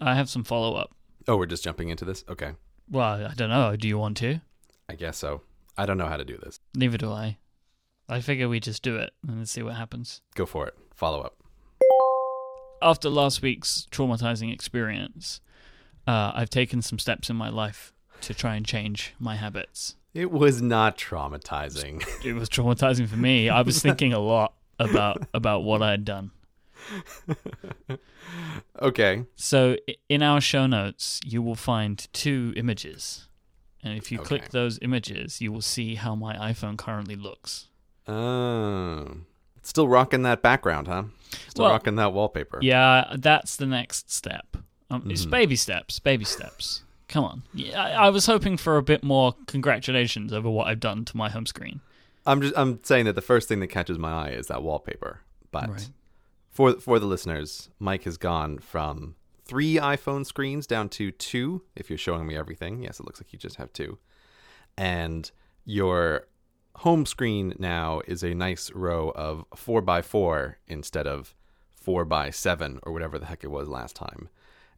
I have some follow up. Oh, we're just jumping into this? Okay. Well, I don't know. Do you want to? I guess so. I don't know how to do this. Neither do I. I figure we just do it and see what happens. Go for it. Follow up. After last week's traumatizing experience, uh, I've taken some steps in my life to try and change my habits. It was not traumatizing. It was traumatizing for me. I was thinking a lot about about what I had done. okay. So in our show notes, you will find two images. And if you Okay. click those images, you will see how my iPhone currently looks. Oh. Still rocking that background, huh? Still Well, rocking that wallpaper. Yeah, that's the next step. Um, It's Mhm. baby steps, baby steps. Come on. Yeah, I, I was hoping for a bit more congratulations over what I've done to my home screen. I'm just I'm saying that the first thing that catches my eye is that wallpaper. But Right. For for the listeners, Mike has gone from three iPhone screens down to two. If you're showing me everything, yes, it looks like you just have two. And your home screen now is a nice row of four by four instead of four by seven or whatever the heck it was last time.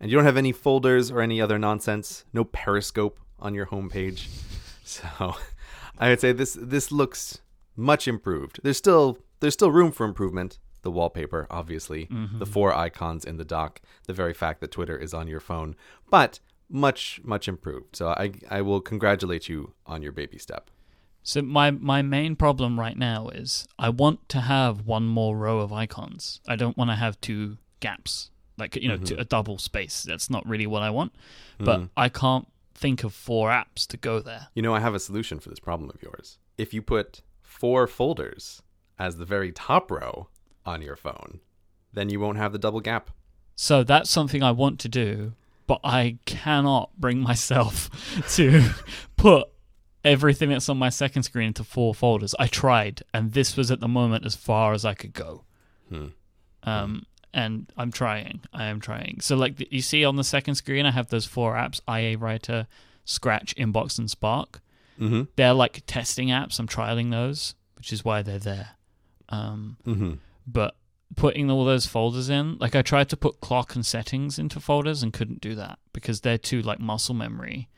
And you don't have any folders or any other nonsense. No Periscope on your homepage. So I would say this this looks much improved. There's still there's still room for improvement. The wallpaper, obviously, mm-hmm. the four icons in the dock, the very fact that Twitter is on your phone, but much much improved. So I I will congratulate you on your baby step. So my my main problem right now is I want to have one more row of icons. I don't want to have two gaps, like you know, two, mm-hmm. a double space. That's not really what I want. But mm-hmm. I can't think of four apps to go there. You know, I have a solution for this problem of yours. If you put four folders as the very top row on your phone, then you won't have the double gap. So that's something I want to do, but I cannot bring myself to put everything that's on my second screen into four folders. I tried, and this was at the moment as far as I could go. Hmm. Um, and I'm trying. I am trying. So, like you see on the second screen, I have those four apps: IA Writer, Scratch, Inbox, and Spark. Mm-hmm. They're like testing apps. I'm trialing those, which is why they're there. Um, Mm-hmm. But putting all those folders in like i tried to put clock and settings into folders and couldn't do that because they're too like muscle memory.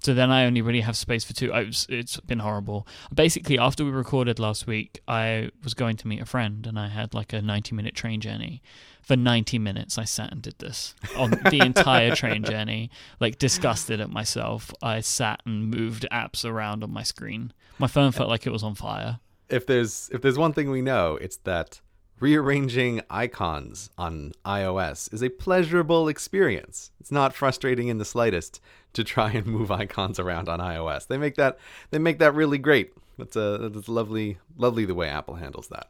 So then i only really have space for two. I was, it's been horrible. Basically after we recorded last week i was going to meet a friend and i had like a 90 minute train journey. For 90 minutes i sat and did this on the entire train journey like disgusted at myself. I sat and moved apps around on my screen. My phone felt like it was on fire. If there's if there's one thing we know, it's that rearranging icons on iOS is a pleasurable experience. It's not frustrating in the slightest to try and move icons around on iOS. They make that they make that really great. That's a that's lovely lovely the way Apple handles that.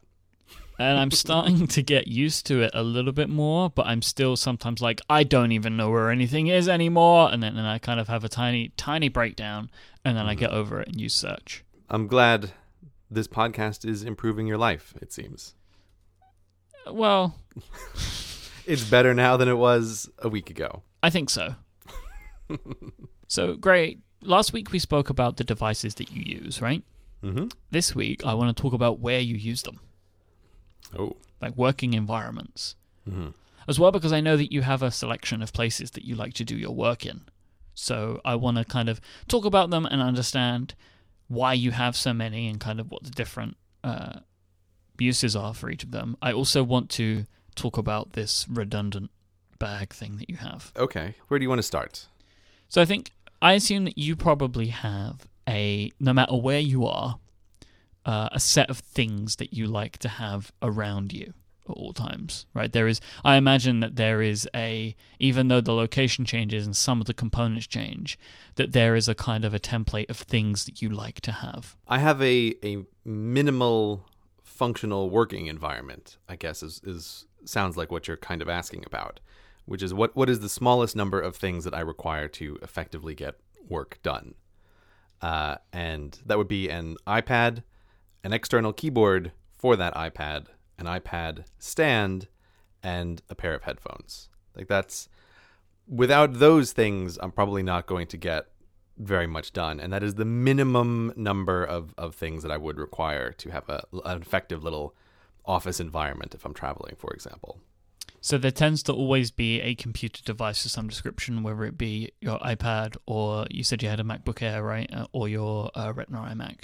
and I'm starting to get used to it a little bit more, but I'm still sometimes like I don't even know where anything is anymore, and then and I kind of have a tiny tiny breakdown, and then I mm-hmm. get over it and use search. I'm glad this podcast is improving your life, it seems. Well, It's better now than it was a week ago. I think so. so great. Last week we spoke about the devices that you use, right? Mm-hmm. This week I want to talk about where you use them, Oh. like working environments. Mm-hmm. as well because I know that you have a selection of places that you like to do your work in. So I want to kind of talk about them and understand why you have so many and kind of what the different uh, uses are for each of them. I also want to talk about this redundant bag thing that you have. Okay. Where do you want to start? So I think I assume that you probably have a no matter where you are, uh, a set of things that you like to have around you at all times, right? There is, I imagine that there is a, even though the location changes and some of the components change, that there is a kind of a template of things that you like to have. I have a a minimal functional working environment. I guess is is sounds like what you're kind of asking about, which is what what is the smallest number of things that I require to effectively get work done, uh, and that would be an iPad, an external keyboard for that iPad, an iPad stand, and a pair of headphones. Like that's without those things, I'm probably not going to get very much done, and that is the minimum number of, of things that I would require to have a, an effective little office environment if I'm traveling, for example. So there tends to always be a computer device of some description, whether it be your iPad or you said you had a MacBook Air, right, uh, or your uh, Retina iMac.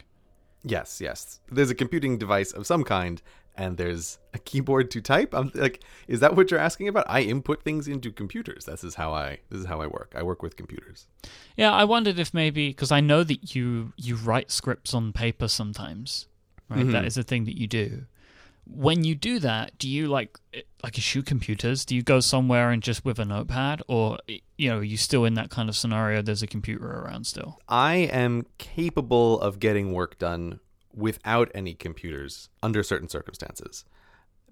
Yes, yes. There's a computing device of some kind, and there's a keyboard to type. I'm like, is that what you're asking about? I input things into computers. This is how I this is how I work. I work with computers. Yeah, I wondered if maybe because I know that you you write scripts on paper sometimes, right? That Mhm. is a thing that you do. When you do that, do you like like issue computers? Do you go somewhere and just with a notepad, or you know, are you still in that kind of scenario? There's a computer around still. I am capable of getting work done without any computers under certain circumstances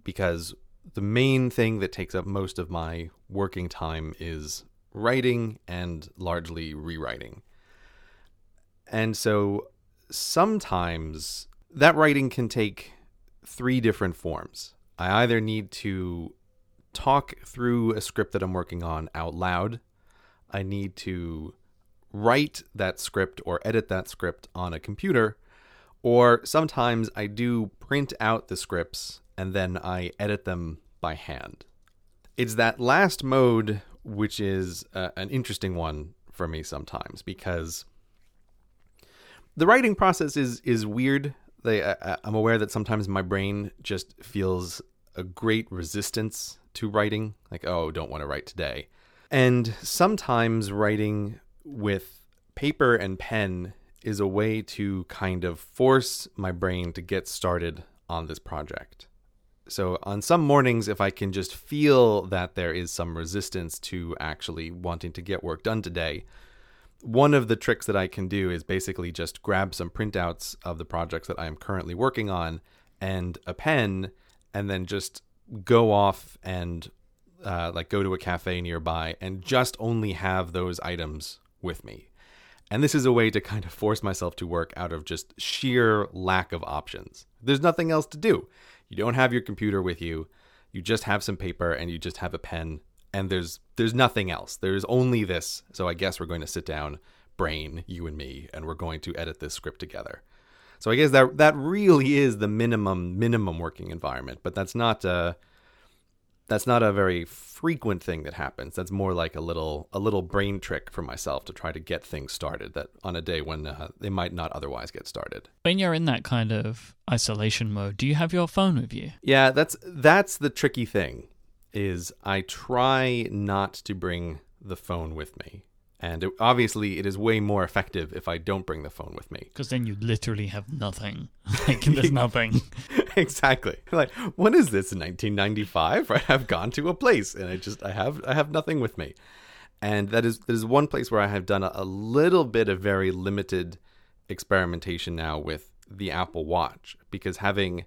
because the main thing that takes up most of my working time is writing and largely rewriting. And so sometimes that writing can take three different forms. I either need to talk through a script that I'm working on out loud, I need to write that script or edit that script on a computer, or sometimes I do print out the scripts and then I edit them by hand. It's that last mode which is uh, an interesting one for me sometimes because the writing process is is weird. They, I, I'm aware that sometimes my brain just feels a great resistance to writing, like oh, don't want to write today. And sometimes writing with paper and pen is a way to kind of force my brain to get started on this project. So, on some mornings, if I can just feel that there is some resistance to actually wanting to get work done today, one of the tricks that I can do is basically just grab some printouts of the projects that I am currently working on and a pen, and then just go off and uh, like go to a cafe nearby and just only have those items with me. And this is a way to kind of force myself to work out of just sheer lack of options. There's nothing else to do. You don't have your computer with you. You just have some paper and you just have a pen and there's there's nothing else. There's only this. So I guess we're going to sit down, brain, you and me, and we're going to edit this script together. So I guess that that really is the minimum minimum working environment, but that's not uh that's not a very frequent thing that happens. That's more like a little a little brain trick for myself to try to get things started that on a day when uh, they might not otherwise get started. When you're in that kind of isolation mode, do you have your phone with you? Yeah, that's that's the tricky thing is I try not to bring the phone with me. And it, obviously it is way more effective if I don't bring the phone with me. Because then you literally have nothing. Like there's nothing. exactly. Like, what is this? 1995? Right? I've gone to a place and I just I have I have nothing with me, and that is that is one place where I have done a, a little bit of very limited experimentation now with the Apple Watch because having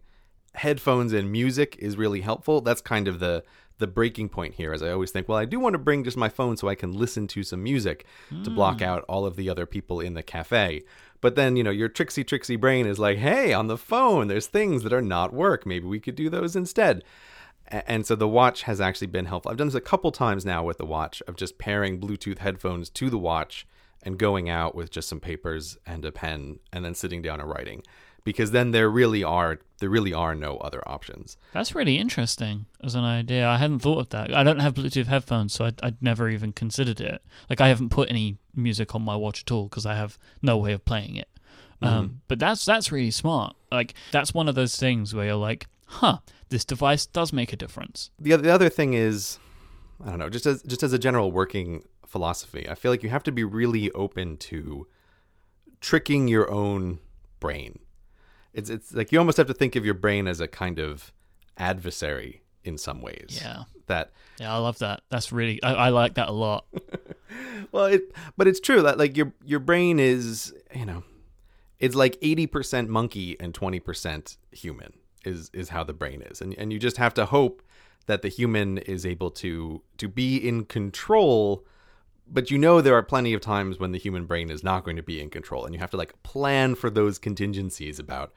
headphones and music is really helpful. That's kind of the the breaking point here as I always think, well, I do want to bring just my phone so I can listen to some music to block hmm. out all of the other people in the cafe. But then, you know, your tricksy, tricksy brain is like, hey, on the phone, there's things that are not work. Maybe we could do those instead. And so the watch has actually been helpful. I've done this a couple times now with the watch of just pairing Bluetooth headphones to the watch and going out with just some papers and a pen and then sitting down and writing. Because then there really are there really are no other options. That's really interesting as an idea. I hadn't thought of that. I don't have Bluetooth headphones, so I'd, I'd never even considered it. Like I haven't put any music on my watch at all because I have no way of playing it. Um, but that's that's really smart. Like that's one of those things where you're like, huh, this device does make a difference. the other, the other thing is i don't know just as just as a general working philosophy i feel like you have to be really open to tricking your own brain it's it's like you almost have to think of your brain as a kind of adversary in some ways Yeah, that yeah, I love that. That's really I, I like that a lot. well it but it's true that like your your brain is you know it's like 80% monkey and 20% human is is how the brain is and and you just have to hope that the human is able to to be in control but you know there are plenty of times when the human brain is not going to be in control and you have to like plan for those contingencies about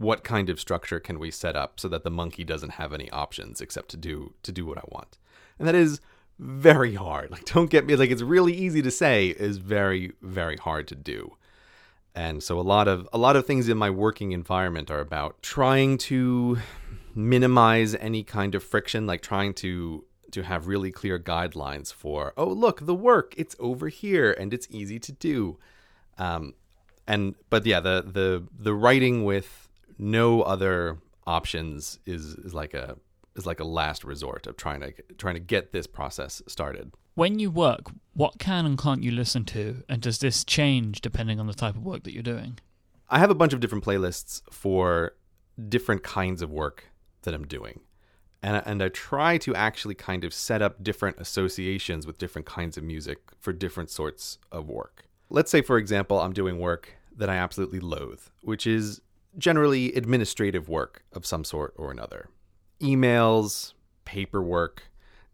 what kind of structure can we set up so that the monkey doesn't have any options except to do to do what I want. And that is very hard. Like don't get me like it's really easy to say is very very hard to do. And so a lot of a lot of things in my working environment are about trying to minimize any kind of friction, like trying to to have really clear guidelines for, oh, look, the work, it's over here and it's easy to do. Um, and but yeah, the the the writing with no other options is is like a is like a last resort of trying to trying to get this process started. When you work, what can and can't you listen to, and does this change depending on the type of work that you're doing? I have a bunch of different playlists for different kinds of work that I'm doing. And, and I try to actually kind of set up different associations with different kinds of music for different sorts of work. Let's say, for example, I'm doing work that I absolutely loathe, which is generally administrative work of some sort or another emails, paperwork,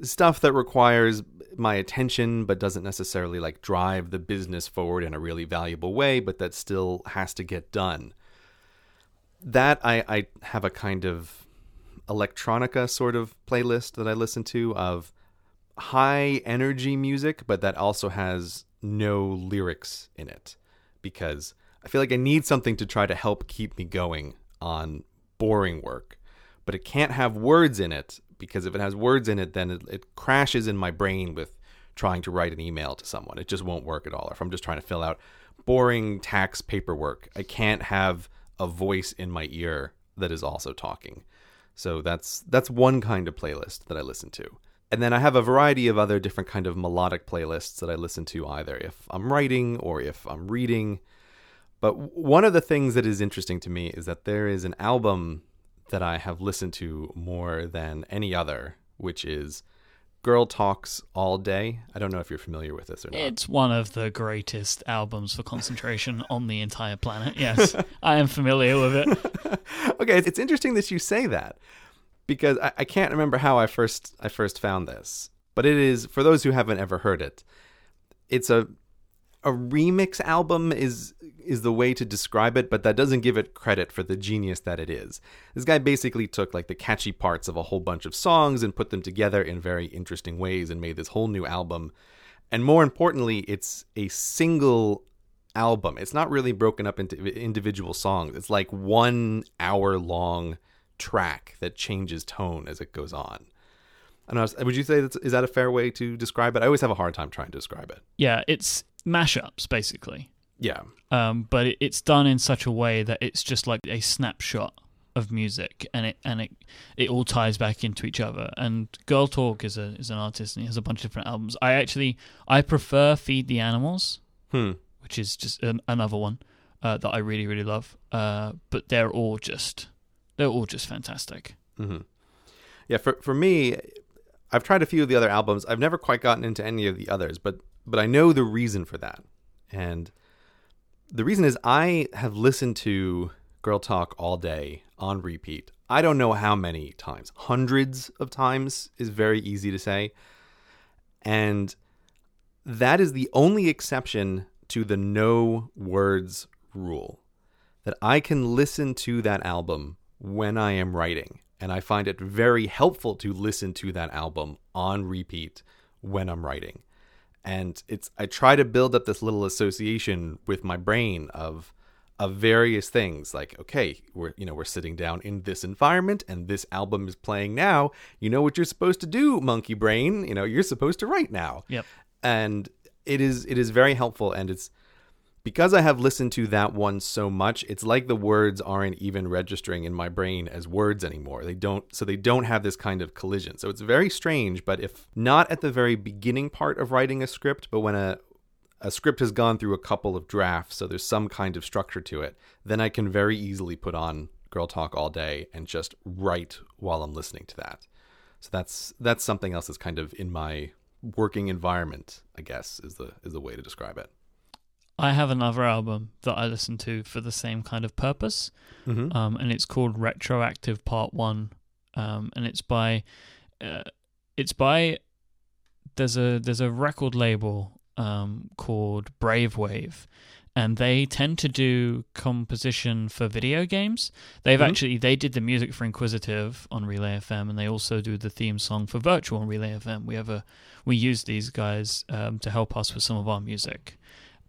stuff that requires my attention but doesn't necessarily like drive the business forward in a really valuable way, but that still has to get done. That I, I have a kind of electronica sort of playlist that I listen to of high energy music, but that also has no lyrics in it because I feel like I need something to try to help keep me going on boring work, but it can't have words in it because if it has words in it, then it, it, crashes in my brain with trying to write an email to someone. It just won't work at all. If I'm just trying to fill out boring tax paperwork, I can't have a voice in my ear that is also talking. So that's that's one kind of playlist that I listen to. And then I have a variety of other different kind of melodic playlists that I listen to either if I'm writing or if I'm reading. But one of the things that is interesting to me is that there is an album that I have listened to more than any other, which is Girl Talks All Day. I don't know if you're familiar with this or not. It's one of the greatest albums for concentration on the entire planet. Yes, I am familiar with it. okay, it's interesting that you say that because I, I can't remember how I first I first found this, but it is for those who haven't ever heard it. It's a a remix album is is the way to describe it, but that doesn't give it credit for the genius that it is. This guy basically took like the catchy parts of a whole bunch of songs and put them together in very interesting ways and made this whole new album. And more importantly, it's a single album. It's not really broken up into individual songs. It's like one hour long track that changes tone as it goes on. Know. Would you say that's is that a fair way to describe it? I always have a hard time trying to describe it. Yeah, it's mashups basically. Yeah. Um, but it, it's done in such a way that it's just like a snapshot of music, and it and it it all ties back into each other. And Girl Talk is a is an artist, and he has a bunch of different albums. I actually I prefer Feed the Animals, hmm. which is just an, another one uh, that I really really love. Uh, but they're all just they're all just fantastic. Mm-hmm. Yeah, for for me, I've tried a few of the other albums. I've never quite gotten into any of the others, but but I know the reason for that. And the reason is I have listened to Girl Talk all day on repeat. I don't know how many times. Hundreds of times is very easy to say. And that is the only exception to the no words rule. That I can listen to that album when I am writing. And I find it very helpful to listen to that album on repeat when I'm writing and it's I try to build up this little association with my brain of of various things like okay we're you know we're sitting down in this environment and this album is playing now. You know what you're supposed to do monkey brain. You know you're supposed to write now. Yep. And it is it is very helpful and it's because I have listened to that one so much, it's like the words aren't even registering in my brain as words anymore. They don't so they don't have this kind of collision. So it's very strange, but if not at the very beginning part of writing a script, but when a a script has gone through a couple of drafts, so there's some kind of structure to it, then I can very easily put on Girl Talk all day and just write while I'm listening to that. So that's that's something else that's kind of in my working environment, I guess, is the is the way to describe it. I have another album that I listen to for the same kind of purpose, mm-hmm. um, and it's called Retroactive Part One, um, and it's by, uh, it's by, there's a there's a record label um, called Brave Wave, and they tend to do composition for video games. They've mm-hmm. actually they did the music for Inquisitive on Relay FM, and they also do the theme song for Virtual on Relay FM. We have a we use these guys um, to help us with some of our music.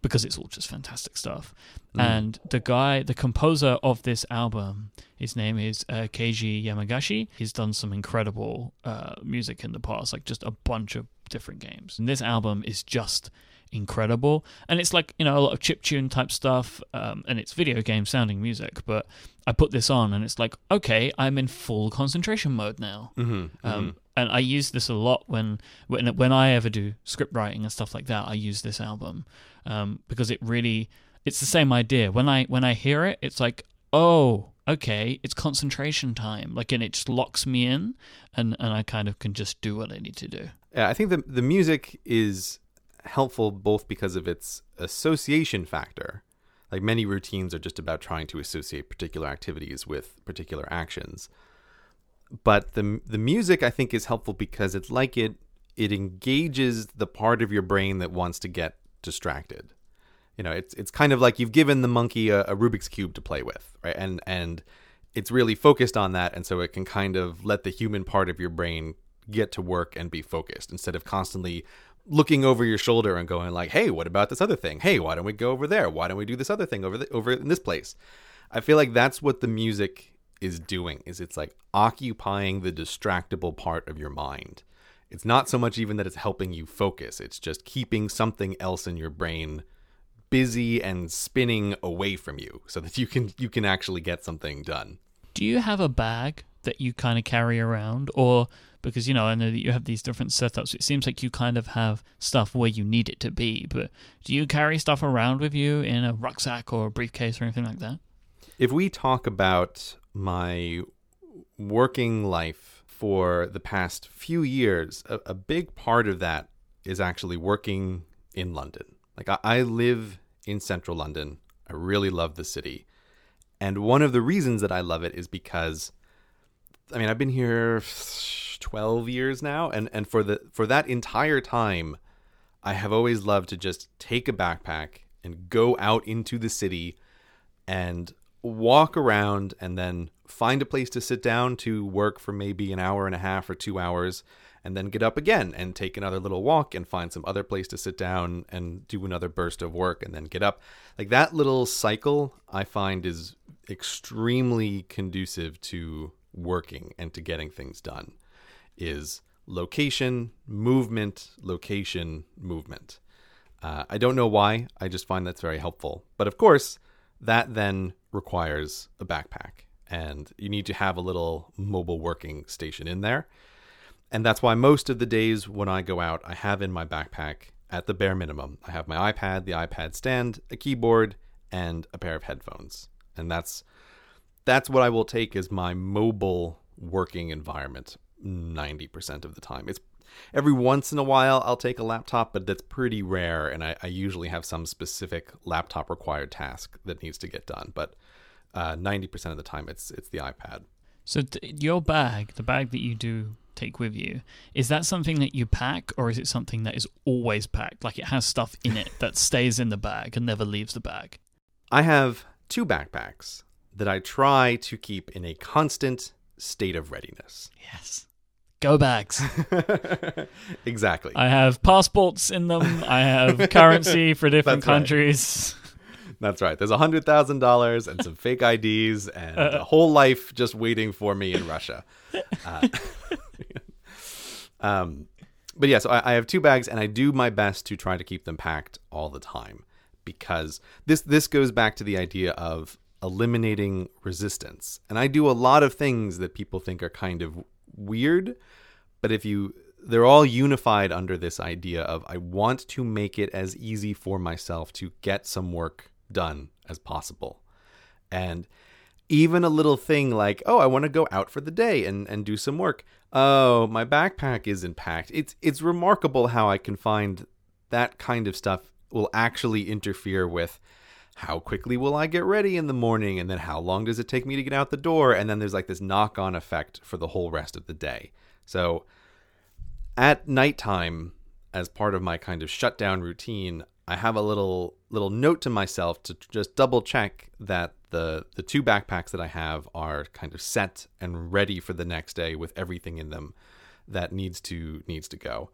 Because it's all just fantastic stuff. Mm. And the guy, the composer of this album, his name is uh, Keiji Yamagishi. He's done some incredible uh, music in the past, like just a bunch of different games. And this album is just incredible. And it's like, you know, a lot of chip tune type stuff, um, and it's video game sounding music. But I put this on, and it's like, okay, I'm in full concentration mode now. Mm-hmm, um, mm-hmm. And I use this a lot when, when when I ever do script writing and stuff like that. I use this album um, because it really it's the same idea. When I when I hear it, it's like, oh, okay, it's concentration time. Like, and it just locks me in, and and I kind of can just do what I need to do. Yeah, I think the the music is helpful both because of its association factor. Like many routines are just about trying to associate particular activities with particular actions. But the the music I think is helpful because it's like it it engages the part of your brain that wants to get distracted. You know, it's it's kind of like you've given the monkey a, a Rubik's cube to play with, right? And and it's really focused on that, and so it can kind of let the human part of your brain get to work and be focused instead of constantly looking over your shoulder and going like, "Hey, what about this other thing? Hey, why don't we go over there? Why don't we do this other thing over the, over in this place?" I feel like that's what the music is doing. Is it's like occupying the distractible part of your mind. It's not so much even that it's helping you focus. It's just keeping something else in your brain busy and spinning away from you so that you can you can actually get something done. Do you have a bag that you kind of carry around or because you know I know that you have these different setups. It seems like you kind of have stuff where you need it to be, but do you carry stuff around with you in a rucksack or a briefcase or anything like that? If we talk about my working life for the past few years, a, a big part of that is actually working in London. Like I, I live in central London. I really love the city. And one of the reasons that I love it is because I mean, I've been here 12 years now and and for the for that entire time I have always loved to just take a backpack and go out into the city and walk around and then find a place to sit down to work for maybe an hour and a half or 2 hours and then get up again and take another little walk and find some other place to sit down and do another burst of work and then get up. Like that little cycle I find is extremely conducive to working and to getting things done is location, movement, location, movement. Uh, I don't know why. I just find that's very helpful. But of course, that then requires a backpack, and you need to have a little mobile working station in there. And that's why most of the days when I go out, I have in my backpack, at the bare minimum, I have my iPad, the iPad stand, a keyboard, and a pair of headphones. And that's that's what I will take as my mobile working environment 90% of the time. It's every once in a while I'll take a laptop, but that's pretty rare. And I, I usually have some specific laptop required task that needs to get done. But uh, 90% of the time it's, it's the iPad. So your bag, the bag that you do take with you, is that something that you pack or is it something that is always packed? Like it has stuff in it that stays in the bag and never leaves the bag? I have two backpacks that I try to keep in a constant state of readiness. Yes. Go bags. exactly. I have passports in them. I have currency for different That's countries. Right. That's right. There's a hundred thousand dollars and some fake IDs and a whole life just waiting for me in Russia. Uh, um, but yeah, so I, I have two bags, and I do my best to try to keep them packed all the time because this this goes back to the idea of eliminating resistance. And I do a lot of things that people think are kind of weird, but if you they're all unified under this idea of I want to make it as easy for myself to get some work done as possible. And even a little thing like, oh, I want to go out for the day and, and do some work. Oh, my backpack isn't packed. It's it's remarkable how I can find that kind of stuff will actually interfere with how quickly will I get ready in the morning? And then how long does it take me to get out the door? And then there's like this knock on effect for the whole rest of the day. So at nighttime, as part of my kind of shutdown routine, I have a little little note to myself to just double check that the the two backpacks that I have are kind of set and ready for the next day with everything in them that needs to needs to go.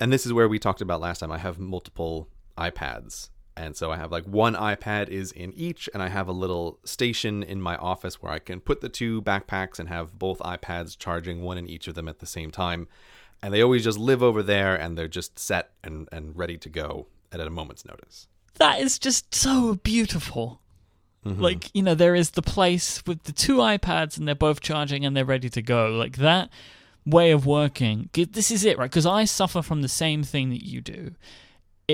And this is where we talked about last time. I have multiple iPads And so I have like one iPad is in each, and I have a little station in my office where I can put the two backpacks and have both iPads charging one in each of them at the same time. And they always just live over there and they're just set and, and ready to go at a moment's notice. That is just so beautiful. Mm-hmm. Like, you know, there is the place with the two iPads and they're both charging and they're ready to go. Like that way of working. This is it, right? Because I suffer from the same thing that you do.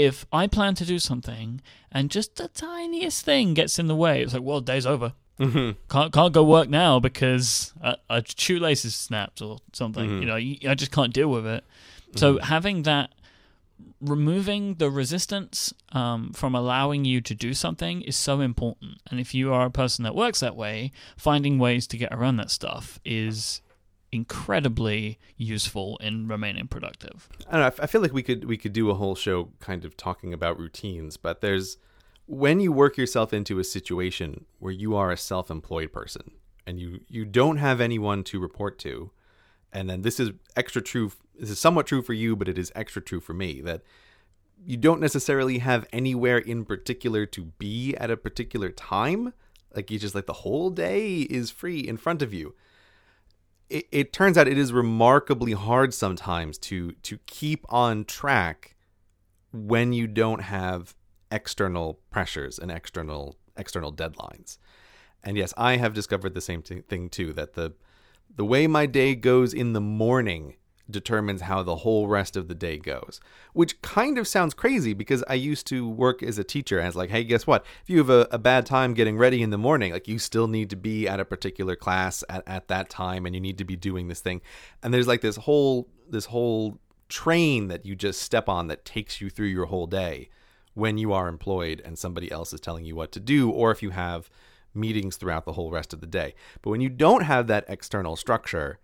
If I plan to do something and just the tiniest thing gets in the way, it's like, well, day's over. Mm-hmm. Can't can't go work now because a, a shoelace is snapped or something. Mhm. You know, I just can't deal with it. So Mhm. having that, removing the resistance um, from allowing you to do something is so important. And if you are a person that works that way, finding ways to get around that stuff is incredibly useful in remaining productive. I know. I feel like we could we could do a whole show kind of talking about routines, but there's when you work yourself into a situation where you are a self-employed person and you you don't have anyone to report to, and then this is extra true. This is somewhat true for you, but it is extra true for me that you don't necessarily have anywhere in particular to be at a particular time. Like you just like the whole day is free in front of you it, it turns out it is remarkably hard sometimes to to keep on track when you don't have external pressures and external external deadlines. And yes, I have discovered the same t- thing too that the the way my day goes in the morning determines how the whole rest of the day goes. Which kind of sounds crazy because I used to work as a teacher and it's like, hey, guess what? If you have a, a bad time getting ready in the morning, like you still need to be at a particular class at, at that time and you need to be doing this thing. And there's like this whole this whole train that you just step on that takes you through your whole day when you are employed and somebody else is telling you what to do or if you have meetings throughout the whole rest of the day. But when you don't have that external structure,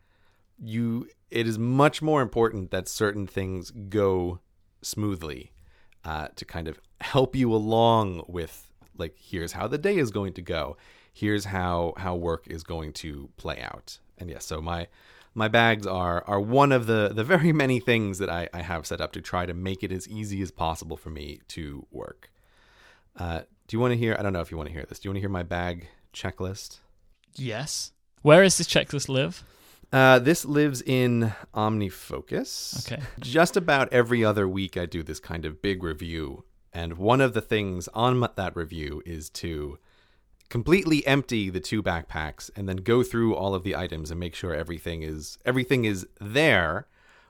you it is much more important that certain things go smoothly uh, to kind of help you along with like here's how the day is going to go here's how how work is going to play out and yes so my my bags are are one of the the very many things that I, I have set up to try to make it as easy as possible for me to work uh, do you want to hear i don't know if you want to hear this do you want to hear my bag checklist Yes. Where does this checklist live? Uh, this lives in OmniFocus. Okay. Just about every other week, I do this kind of big review. And one of the things on that review is to completely empty the two backpacks and then go through all of the items and make sure everything is everything is there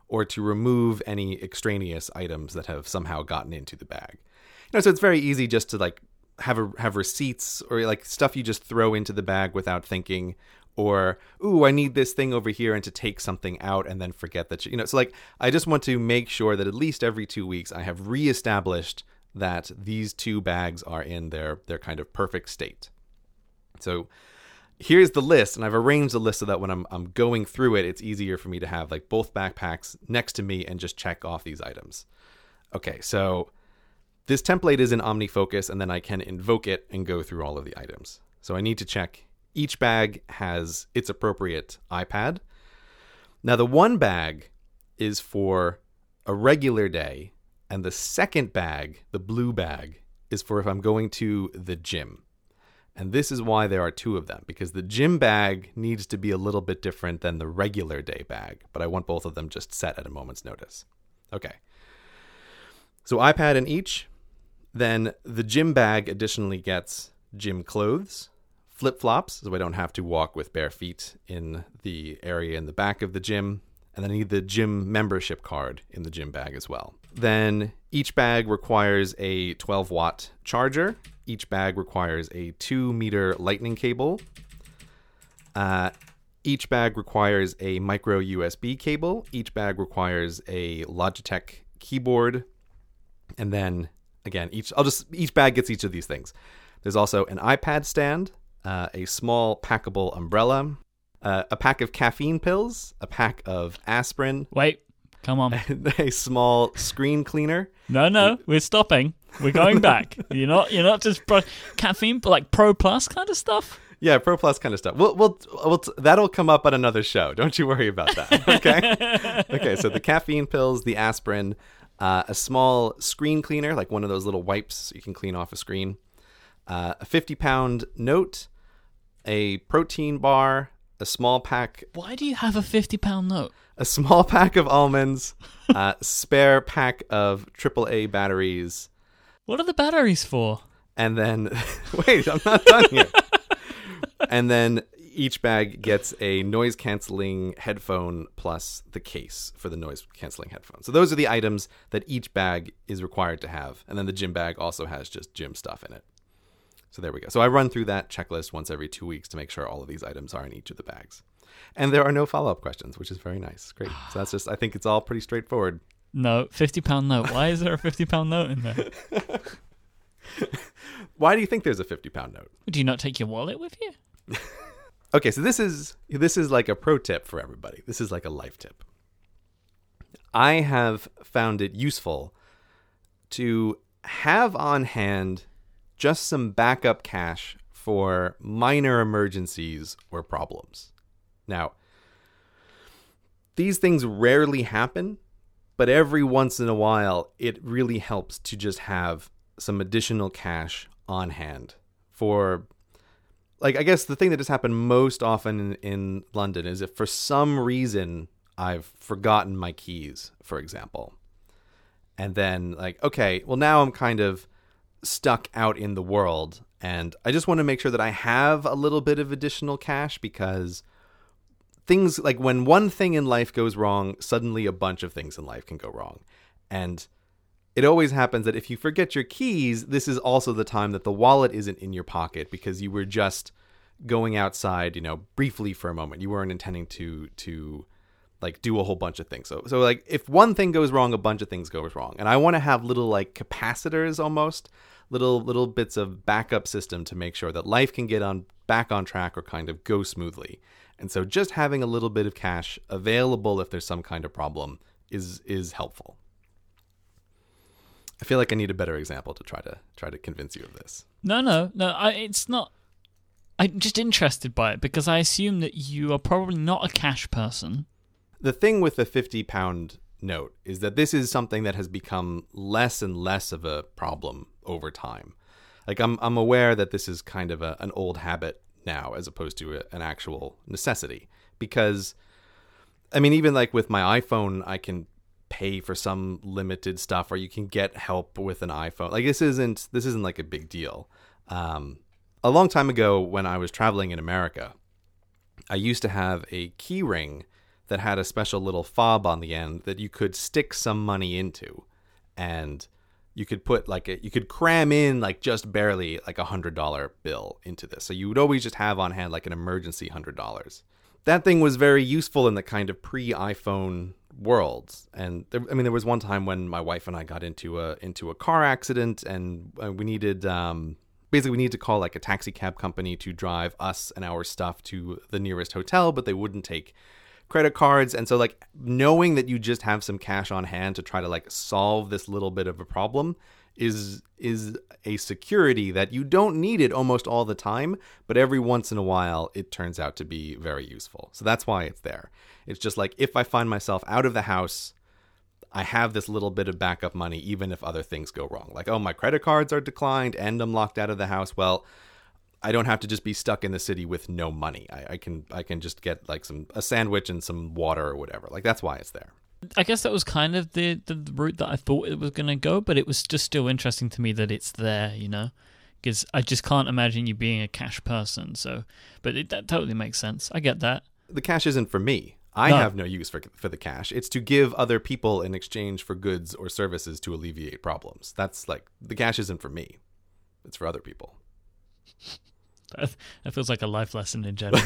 or to remove any extraneous items that have somehow gotten into the bag. You know, so it's very easy just to like have a, have receipts or like stuff you just throw into the bag without thinking or ooh i need this thing over here and to take something out and then forget that you, know so like i just want to make sure that at least every two weeks i have reestablished that these two bags are in their their kind of perfect state so here's the list and i've arranged the list so that when i'm, I'm going through it it's easier for me to have like both backpacks next to me and just check off these items okay so this template is in OmniFocus, and then I can invoke it and go through all of the items. So I need to check each bag has its appropriate iPad. Now, the one bag is for a regular day, and the second bag, the blue bag, is for if I'm going to the gym. And this is why there are two of them, because the gym bag needs to be a little bit different than the regular day bag, but I want both of them just set at a moment's notice. Okay. So iPad in each. Then the gym bag additionally gets gym clothes, flip flops, so I don't have to walk with bare feet in the area in the back of the gym. And then I need the gym membership card in the gym bag as well. Then each bag requires a 12 watt charger. Each bag requires a 2 meter lightning cable. Uh, each bag requires a micro USB cable. Each bag requires a Logitech keyboard. And then again, each I'll just each bag gets each of these things. There's also an iPad stand, uh, a small packable umbrella, uh, a pack of caffeine pills, a pack of aspirin, Wait, come on. a small screen cleaner. No, no, we're stopping. We're going back. you're not. You're not just pro- caffeine, but like Pro Plus kind of stuff. Yeah, Pro Plus kind of stuff. We'll, we'll, we'll that'll come up on another show. Don't you worry about that. Okay. okay. So the caffeine pills, the aspirin, uh, a small screen cleaner, like one of those little wipes you can clean off a screen, uh, a 50 pound note, a protein bar, a small pack, Why do you have a fifty pound note? a small pack of almonds, a spare pack of AAA batteries, What are the batteries for? and then wait, I'm not done yet. and then each bag gets a noise canceling headphone plus the case for the noise canceling headphone. So those are the items that each bag is required to have. And then the gym bag also has just gym stuff in it. So there we go. So I run through that checklist once every two weeks to make sure all of these items are in each of the bags. And there are no follow up questions, which is very nice. Great. So that's just, I think it's all pretty straightforward. No, fifty pound note. Why is there a fifty pound note in there? Why do you think there's a 50 pound note? Do you not take your wallet with you? Okay, so this is this is like a pro tip for everybody. This is like a life tip. I have found it useful to have on hand just some backup cash for minor emergencies or problems. Now, these things rarely happen, but every once in a while it really helps to just have some additional cash on hand for like I guess the thing that has happened most often in, in London is if for some reason I've forgotten my keys, for example. And then like, okay, well now I'm kind of stuck out in the world and I just want to make sure that I have a little bit of additional cash because things like when one thing in life goes wrong, suddenly a bunch of things in life can go wrong. And it always happens that if you forget your keys, this is also the time that the wallet isn't in your pocket because you were just going outside, you know, briefly for a moment. You weren't intending to to like do a whole bunch of things. So so like if one thing goes wrong, a bunch of things goes wrong. And I want to have little like capacitors almost, little little bits of backup system to make sure that life can get on back on track or kind of go smoothly. And so just having a little bit of cash available if there's some kind of problem is is helpful. I feel like I need a better example to try to try to convince you of this. No, no, no. I, it's not. I'm just interested by it because I assume that you are probably not a cash person. The thing with the 50 pound note is that this is something that has become less and less of a problem over time. Like I'm I'm aware that this is kind of a, an old habit now as opposed to a, an actual necessity because I mean even like with my iPhone I can pay for some limited stuff or you can get help with an iPhone. Like this isn't this isn't like a big deal. Um, a long time ago when I was traveling in America, I used to have a key ring that had a special little fob on the end that you could stick some money into and you could put like a, you could cram in like just barely like a hundred dollar bill into this. So you would always just have on hand like an emergency hundred dollars. That thing was very useful in the kind of pre-iphone world and there, i mean there was one time when my wife and i got into a into a car accident and uh, we needed um basically we needed to call like a taxi cab company to drive us and our stuff to the nearest hotel but they wouldn't take credit cards and so like knowing that you just have some cash on hand to try to like solve this little bit of a problem is is a security that you don't need it almost all the time but every once in a while it turns out to be very useful so that's why it's there it's just like if i find myself out of the house I have this little bit of backup money even if other things go wrong. Like, oh, my credit cards are declined and I'm locked out of the house. Well, I don't have to just be stuck in the city with no money. I, I can I can just get like some a sandwich and some water or whatever. Like that's why it's there. I guess that was kind of the, the route that I thought it was going to go, but it was just still interesting to me that it's there, you know? Because I just can't imagine you being a cash person. So, but it, that totally makes sense. I get that. The cash isn't for me. I No. have no use for for the cash. It's to give other people in exchange for goods or services to alleviate problems. That's like the cash isn't for me. It's for other people. That, that feels like a life lesson in general.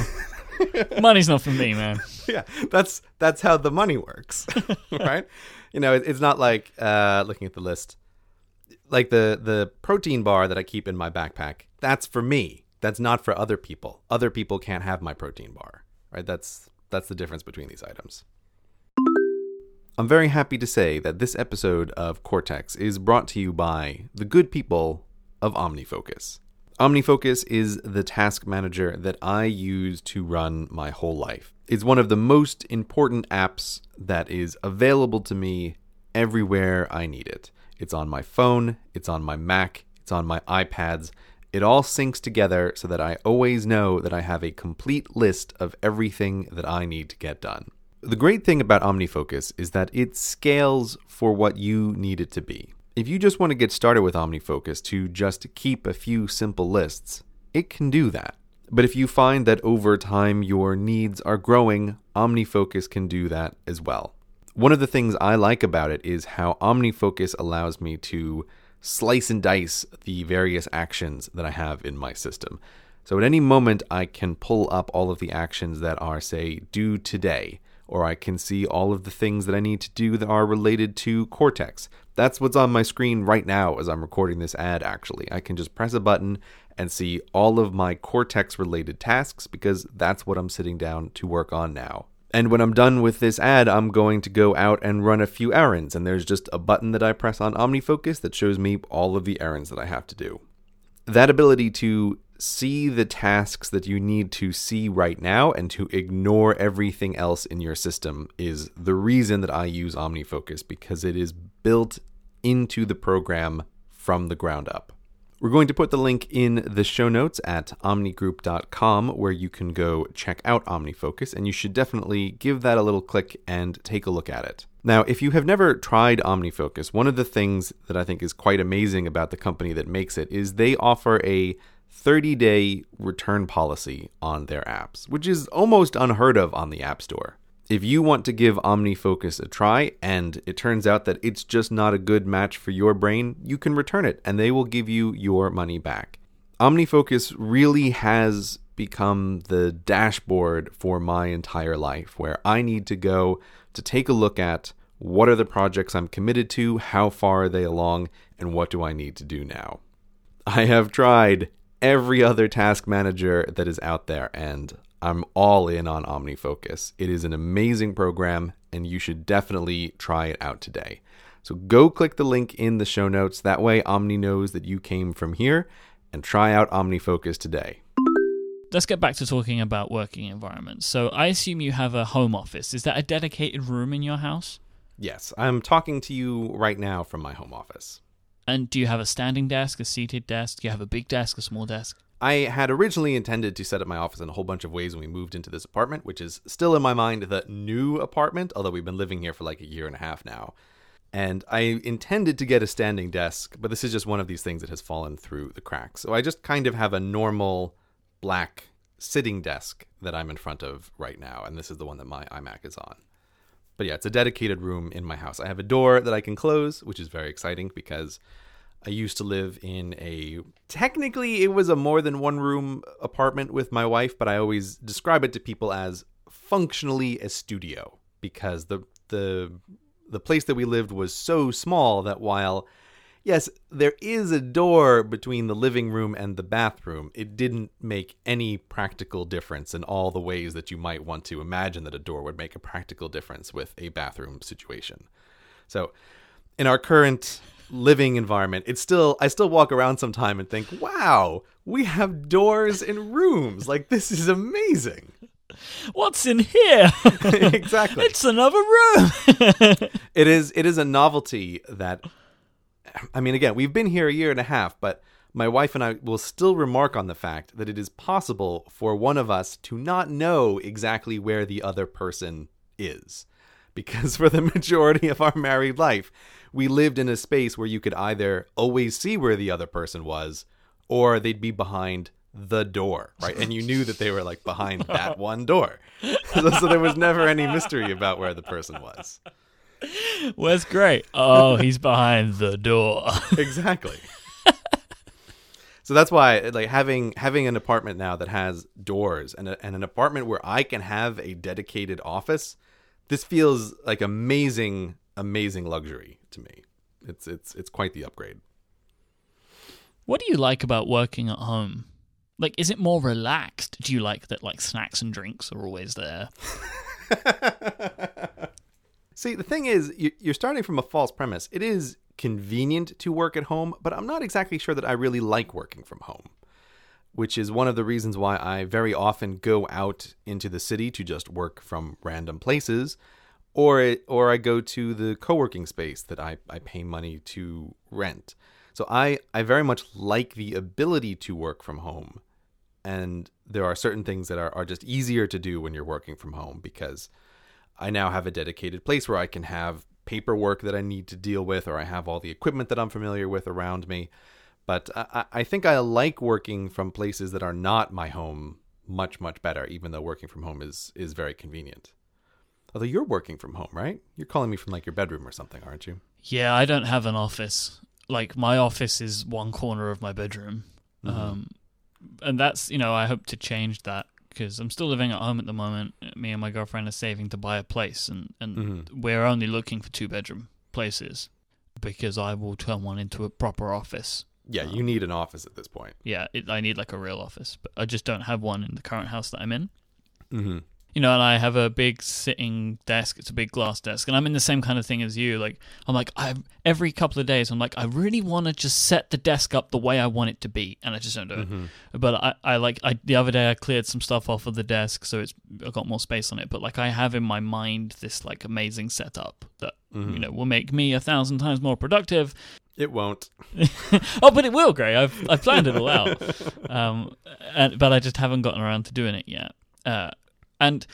Money's not for me, man. yeah, that's that's how the money works, right? You know, it, it's not like uh, looking at the list, like the the protein bar that I keep in my backpack. That's for me. That's not for other people. Other people can't have my protein bar, right? That's that's the difference between these items. I'm very happy to say that this episode of Cortex is brought to you by the good people of OmniFocus. OmniFocus is the task manager that I use to run my whole life. It's one of the most important apps that is available to me everywhere I need it. It's on my phone, it's on my Mac, it's on my iPads. It all syncs together so that I always know that I have a complete list of everything that I need to get done. The great thing about OmniFocus is that it scales for what you need it to be. If you just want to get started with OmniFocus to just keep a few simple lists, it can do that. But if you find that over time your needs are growing, OmniFocus can do that as well. One of the things I like about it is how OmniFocus allows me to slice and dice the various actions that I have in my system. So at any moment, I can pull up all of the actions that are, say, due today, or I can see all of the things that I need to do that are related to Cortex. That's what's on my screen right now as I'm recording this ad, actually. I can just press a button and see all of my Cortex related tasks because that's what I'm sitting down to work on now. And when I'm done with this ad, I'm going to go out and run a few errands. And there's just a button that I press on OmniFocus that shows me all of the errands that I have to do. That ability to see the tasks that you need to see right now and to ignore everything else in your system is the reason that I use OmniFocus because it is built into the program from the ground up. We're going to put the link in the show notes at omnigroup.com where you can go check out OmniFocus, and you should definitely give that a little click and take a look at it. Now, if you have never tried OmniFocus, one of the things that I think is quite amazing about the company that makes it is they offer a 30 day return policy on their apps, which is almost unheard of on the App Store if you want to give OmniFocus a try and it turns out that it's just not a good match for your brain, you can return it and they will give you your money back. OmniFocus really has become the dashboard for my entire life where I need to go to take a look at what are the projects I'm committed to, how far are they along, and what do I need to do now. I have tried every other task manager that is out there and I'm all in on OmniFocus. It is an amazing program, and you should definitely try it out today. So go click the link in the show notes. That way, Omni knows that you came from here, and try out OmniFocus today. Let's get back to talking about working environments. So I assume you have a home office. Is that a dedicated room in your house? Yes, I'm talking to you right now from my home office. And do you have a standing desk, a seated desk? Do you have a big desk, a small desk? I had originally intended to set up my office in a whole bunch of ways when we moved into this apartment, which is still in my mind the new apartment, although we've been living here for like a year and a half now. And I intended to get a standing desk, but this is just one of these things that has fallen through the cracks. So I just kind of have a normal black sitting desk that I'm in front of right now, and this is the one that my iMac is on. But yeah, it's a dedicated room in my house. I have a door that I can close, which is very exciting because I used to live in a technically it was a more than one room apartment with my wife, but I always describe it to people as functionally a studio because the the the place that we lived was so small that while yes, there is a door between the living room and the bathroom, it didn't make any practical difference in all the ways that you might want to imagine that a door would make a practical difference with a bathroom situation. So, in our current living environment, it's still I still walk around sometime and think, "Wow, we have doors in rooms. Like this is amazing." What's in here? exactly. It's another room. it is it is a novelty that I mean again, we've been here a year and a half, but my wife and I will still remark on the fact that it is possible for one of us to not know exactly where the other person is. Because for the majority of our married life, we lived in a space where you could either always see where the other person was or they'd be behind the door, right? And you knew that they were like behind that one door. So, so, there was never any mystery about where the person was. Where's Gray? Oh, he's behind the door. exactly. So that's why like having having an apartment now that has doors and a, and an apartment where I can have a dedicated office, this feels like amazing amazing luxury to me. It's it's it's quite the upgrade. What do you like about working at home? Like, is it more relaxed? Do you like that, like, snacks and drinks are always there? See, the thing is, you're starting from a false premise. It is convenient to work at home, but I'm not exactly sure that I really like working from home, which is one of the reasons why I very often go out into the city to just work from random places or it, or I go to the co-working space that I, I pay money to rent. So I I very much like the ability to work from home, and there are certain things that are, are just easier to do when you're working from home because I now have a dedicated place where I can have paperwork that I need to deal with, or I have all the equipment that I'm familiar with around me. But I, I think I like working from places that are not my home much much better, even though working from home is is very convenient. Although you're working from home, right? You're calling me from like your bedroom or something, aren't you? Yeah, I don't have an office. Like my office is one corner of my bedroom, Mm-hmm. um, and that's you know I hope to change that because I'm still living at home at the moment. Me and my girlfriend are saving to buy a place, and and Mhm. we're only looking for two bedroom places because I will turn one into a proper office. Yeah, you need an office at this point. Yeah, it, I need like a real office, but I just don't have one in the current house that I'm in. Mm-hmm. You know, and I have a big sitting desk. It's a big glass desk, and I'm in the same kind of thing as you. Like, I'm like, I every couple of days, I'm like, I really want to just set the desk up the way I want it to be, and I just don't do it. But I, I like, I the other day I cleared some stuff off of the desk, so it's I got more space on it. But like, I have in my mind this like amazing setup that you know will make me a thousand times more productive. It won't. oh, but it will, Gray. I've I've planned it all out, um, and, but I just haven't gotten around to doing it yet. Uh, and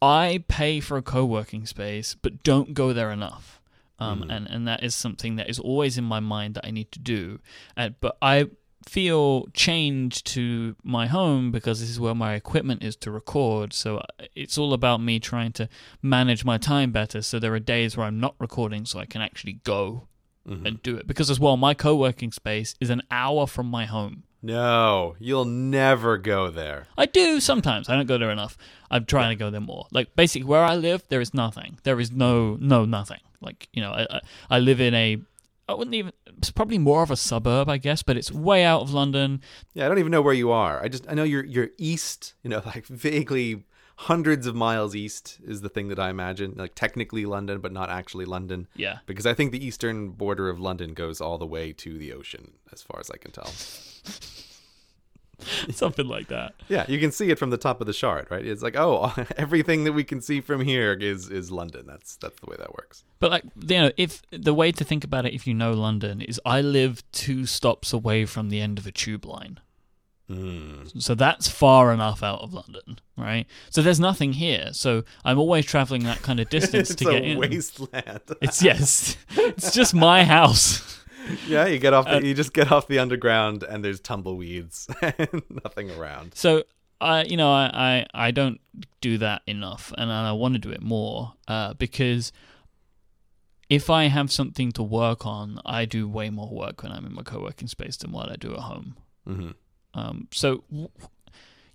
I pay for a co-working space, but don't go there enough. Um, and and that is something that is always in my mind that I need to do. Uh, but I feel chained to my home because this is where my equipment is to record. So uh, it's all about me trying to manage my time better. So there are days where I'm not recording, so I can actually go and do it. Because as well, my co-working space is an hour from my home. No, you'll never go there. I do sometimes. I don't go there enough. I'm trying to go there more. Like basically, where I live, there is nothing. There is no no nothing. Like you know, I I, I live in a. I wouldn't even. It's probably more of a suburb, I guess, but it's way out of London. Yeah, I don't even know where you are. I just I know you're you're east. You know, like vaguely hundreds of miles east is the thing that I imagine. Like technically London, but not actually London. Yeah. Because I think the eastern border of London goes all the way to the ocean, as far as I can tell. Something like that. Yeah, you can see it from the top of the shard, right? It's like, oh, everything that we can see from here is is London. That's that's the way that works. But like you know, if the way to think about it, if you know London, is I live two stops away from the end of a tube line. Mm. So that's far enough out of London, right? So there's nothing here. So I'm always traveling that kind of distance to get in. wasteland. It's yes, it's just my house. yeah, you get off. The, Uh, you just get off the underground, and there's tumbleweeds and nothing around. So I, you know, I, I, I don't do that enough, and I want to do it more uh, because if I have something to work on, I do way more work when I'm in my co-working space than what I do at home. hmm Um, so w-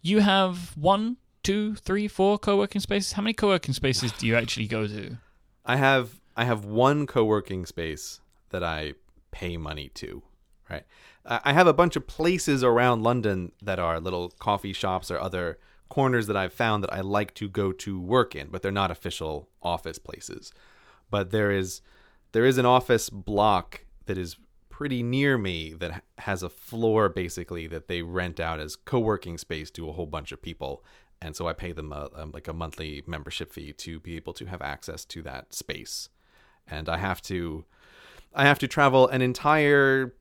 you have one, two, three, four co-working spaces. How many co-working spaces do you actually go to? I have I have one co-working space that I pay money to, right? I have a bunch of places around London that are little coffee shops or other corners that I've found that I like to go to work in, but they're not official office places. But there is there is an office block that is pretty near me that has a floor basically that they rent out as co-working space to a whole bunch of people and so I pay them a, um, like a monthly membership fee to be able to have access to that space. And I have to I have to travel an entire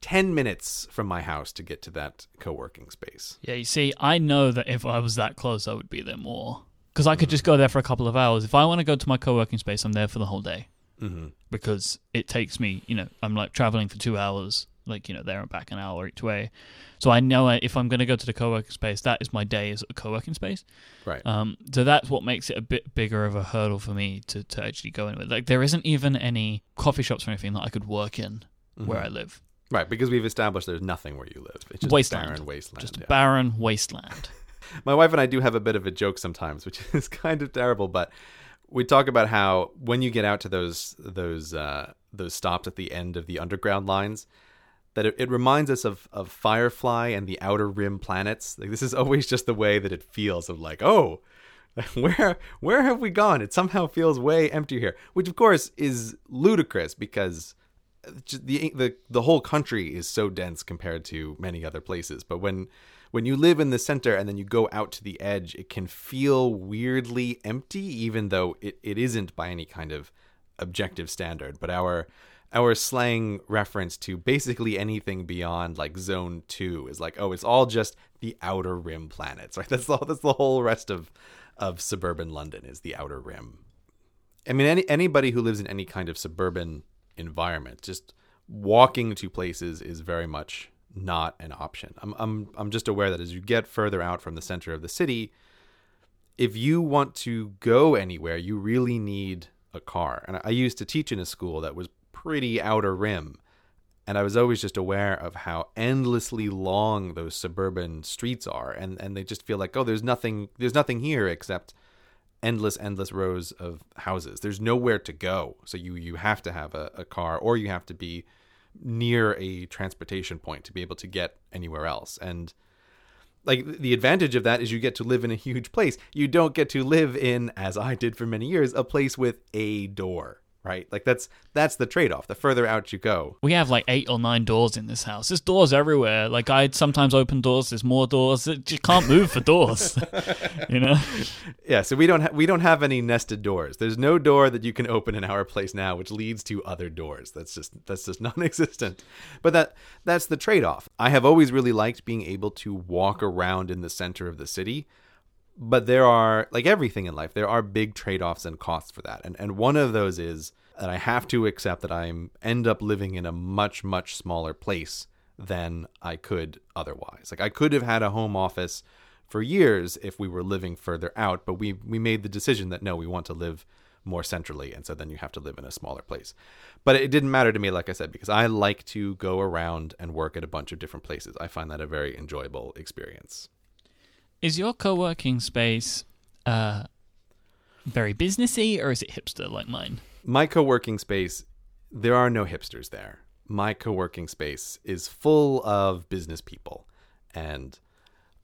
10 minutes from my house to get to that co-working space. Yeah, you see, I know that if I was that close, I would be there more because I could just go there for a couple of hours. If I want to go to my co-working space, I'm there for the whole day hmm because it takes me, you know, I'm like traveling for two hours, like you know, there and back an hour each way. So I know if I'm going to go to the co-working space, that is my day as a co-working space. Right. Um, so that's what makes it a bit bigger of a hurdle for me to, to actually go in with. Like there isn't even any coffee shops or anything that I could work in where I live. Right, because we've established there's nothing where you live. It's just Wasteland. barren wasteland. Just yeah. barren wasteland. My wife and I do have a bit of a joke sometimes, which is kind of terrible, but we talk about how when you get out to those those uh, those stops at the end of the underground lines, that it, it reminds us of of Firefly and the Outer Rim planets. Like this is always just the way that it feels of like, oh, where where have we gone? It somehow feels way empty here, which of course is ludicrous because the the the whole country is so dense compared to many other places. But when when you live in the center and then you go out to the edge, it can feel weirdly empty, even though it, it isn't by any kind of objective standard. But our our slang reference to basically anything beyond like zone two is like, oh, it's all just the outer rim planets, right? That's the that's the whole rest of of suburban London is the outer rim. I mean, any anybody who lives in any kind of suburban environment, just walking to places is very much not an option. I'm I'm I'm just aware that as you get further out from the center of the city, if you want to go anywhere, you really need a car. And I used to teach in a school that was pretty outer rim. And I was always just aware of how endlessly long those suburban streets are. And, and they just feel like, oh, there's nothing there's nothing here except endless, endless rows of houses. There's nowhere to go. So you you have to have a, a car or you have to be near a transportation point to be able to get anywhere else. And like the advantage of that is you get to live in a huge place. You don't get to live in, as I did for many years, a place with a door right? Like that's that's the trade-off. The further out you go. We have like eight or nine doors in this house. There's doors everywhere. Like I sometimes open doors. There's more doors. It, you can't move for doors. you know. Yeah. So we don't ha- we don't have any nested doors. There's no door that you can open in our place now, which leads to other doors. That's just that's just non-existent. But that that's the trade-off. I have always really liked being able to walk around in the center of the city but there are like everything in life there are big trade-offs and costs for that. And and one of those is that I have to accept that I'm end up living in a much much smaller place than I could otherwise. Like I could have had a home office for years if we were living further out but we we made the decision that no we want to live more centrally and so then you have to live in a smaller place. But it didn't matter to me like i said because i like to go around and work at a bunch of different places. I find that a very enjoyable experience is your co-working space uh, very businessy, or is it hipster like mine? My co-working space, there are no hipsters there. My co-working space is full of business people, and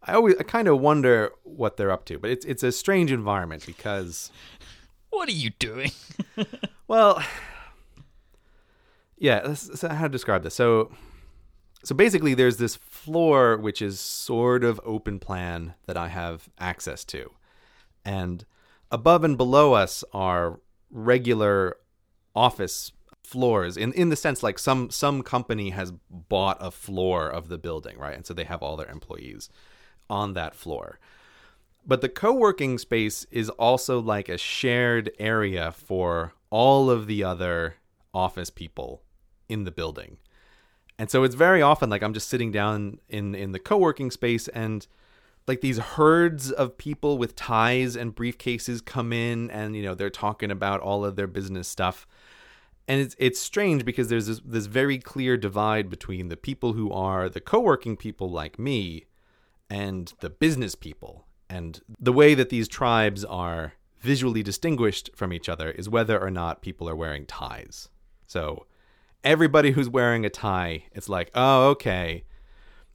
I always I kind of wonder what they're up to. But it's it's a strange environment because. What are you doing? well, yeah. So how to describe this? So so basically, there's this floor which is sort of open plan that I have access to. And above and below us are regular office floors in in the sense like some some company has bought a floor of the building, right? And so they have all their employees on that floor. But the co-working space is also like a shared area for all of the other office people in the building. And so it's very often like I'm just sitting down in in the co-working space and like these herds of people with ties and briefcases come in and you know they're talking about all of their business stuff. And it's it's strange because there's this, this very clear divide between the people who are the co-working people like me and the business people. And the way that these tribes are visually distinguished from each other is whether or not people are wearing ties. So everybody who's wearing a tie, it's like, oh, okay,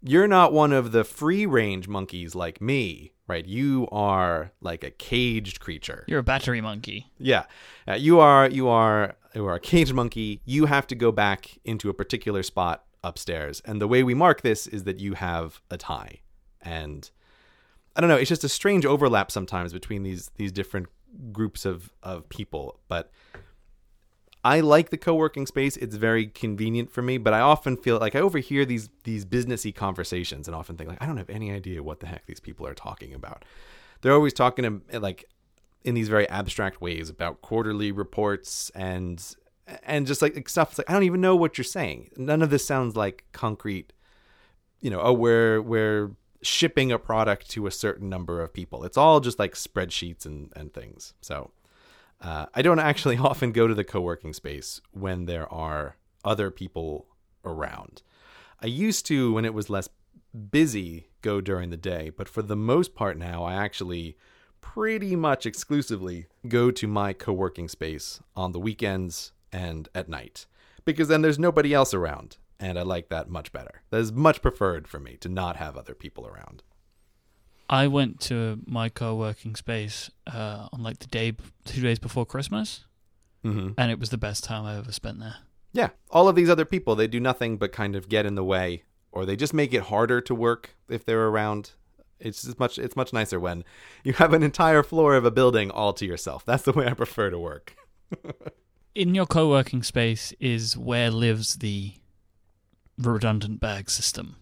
you're not one of the free range monkeys like me, right? You are like a caged creature. You're a battery monkey. Yeah, uh, you are. You are. You are a caged monkey. You have to go back into a particular spot upstairs, and the way we mark this is that you have a tie, and I don't know. It's just a strange overlap sometimes between these these different groups of of people, but I like the co-working space. It's very convenient for me, but I often feel like I overhear these these businessy conversations and often think like I don't have any idea what the heck these people are talking about. They're always talking like in these very abstract ways about quarterly reports and and just like stuff like I don't even know what you're saying. None of this sounds like concrete, you know, oh we're we're shipping a product to a certain number of people. It's all just like spreadsheets and and things. So uh, I don't actually often go to the co working space when there are other people around. I used to, when it was less busy, go during the day, but for the most part now, I actually pretty much exclusively go to my co working space on the weekends and at night because then there's nobody else around. And I like that much better. That is much preferred for me to not have other people around. I went to my co-working space uh, on like the day, two days before Christmas, mm-hmm. and it was the best time I ever spent there. Yeah, all of these other people, they do nothing but kind of get in the way, or they just make it harder to work if they're around. It's just much. It's much nicer when you have an entire floor of a building all to yourself. That's the way I prefer to work. In your co working space is where lives the redundant bag system,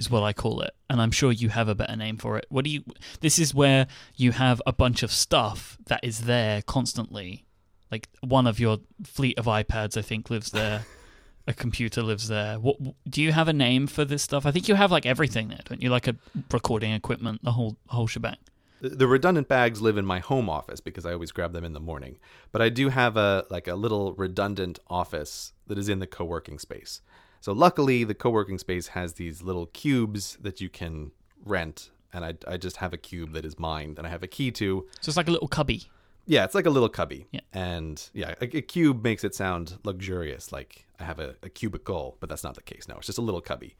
is what I call it. And I'm sure you have a better name for it. What do you. This is where you have a bunch of stuff that is there constantly. Like one of your fleet of iPads, I think, lives there. a computer lives there. What do you have a name for this stuff? I think you have like everything there, don't you? Like a recording equipment, the whole whole shebang. The- The redundant bags live in my home office because I always grab them in the morning. But I do have a like a little redundant office that is in the co-working space. So luckily the co-working space has these little cubes that you can rent and I, I just have a cube that is mine that I have a key to. So it's like a little cubby. Yeah, it's like a little cubby. Yeah. And yeah, a, a cube makes it sound luxurious, like I have a, a cubicle, but that's not the case. No, it's just a little cubby.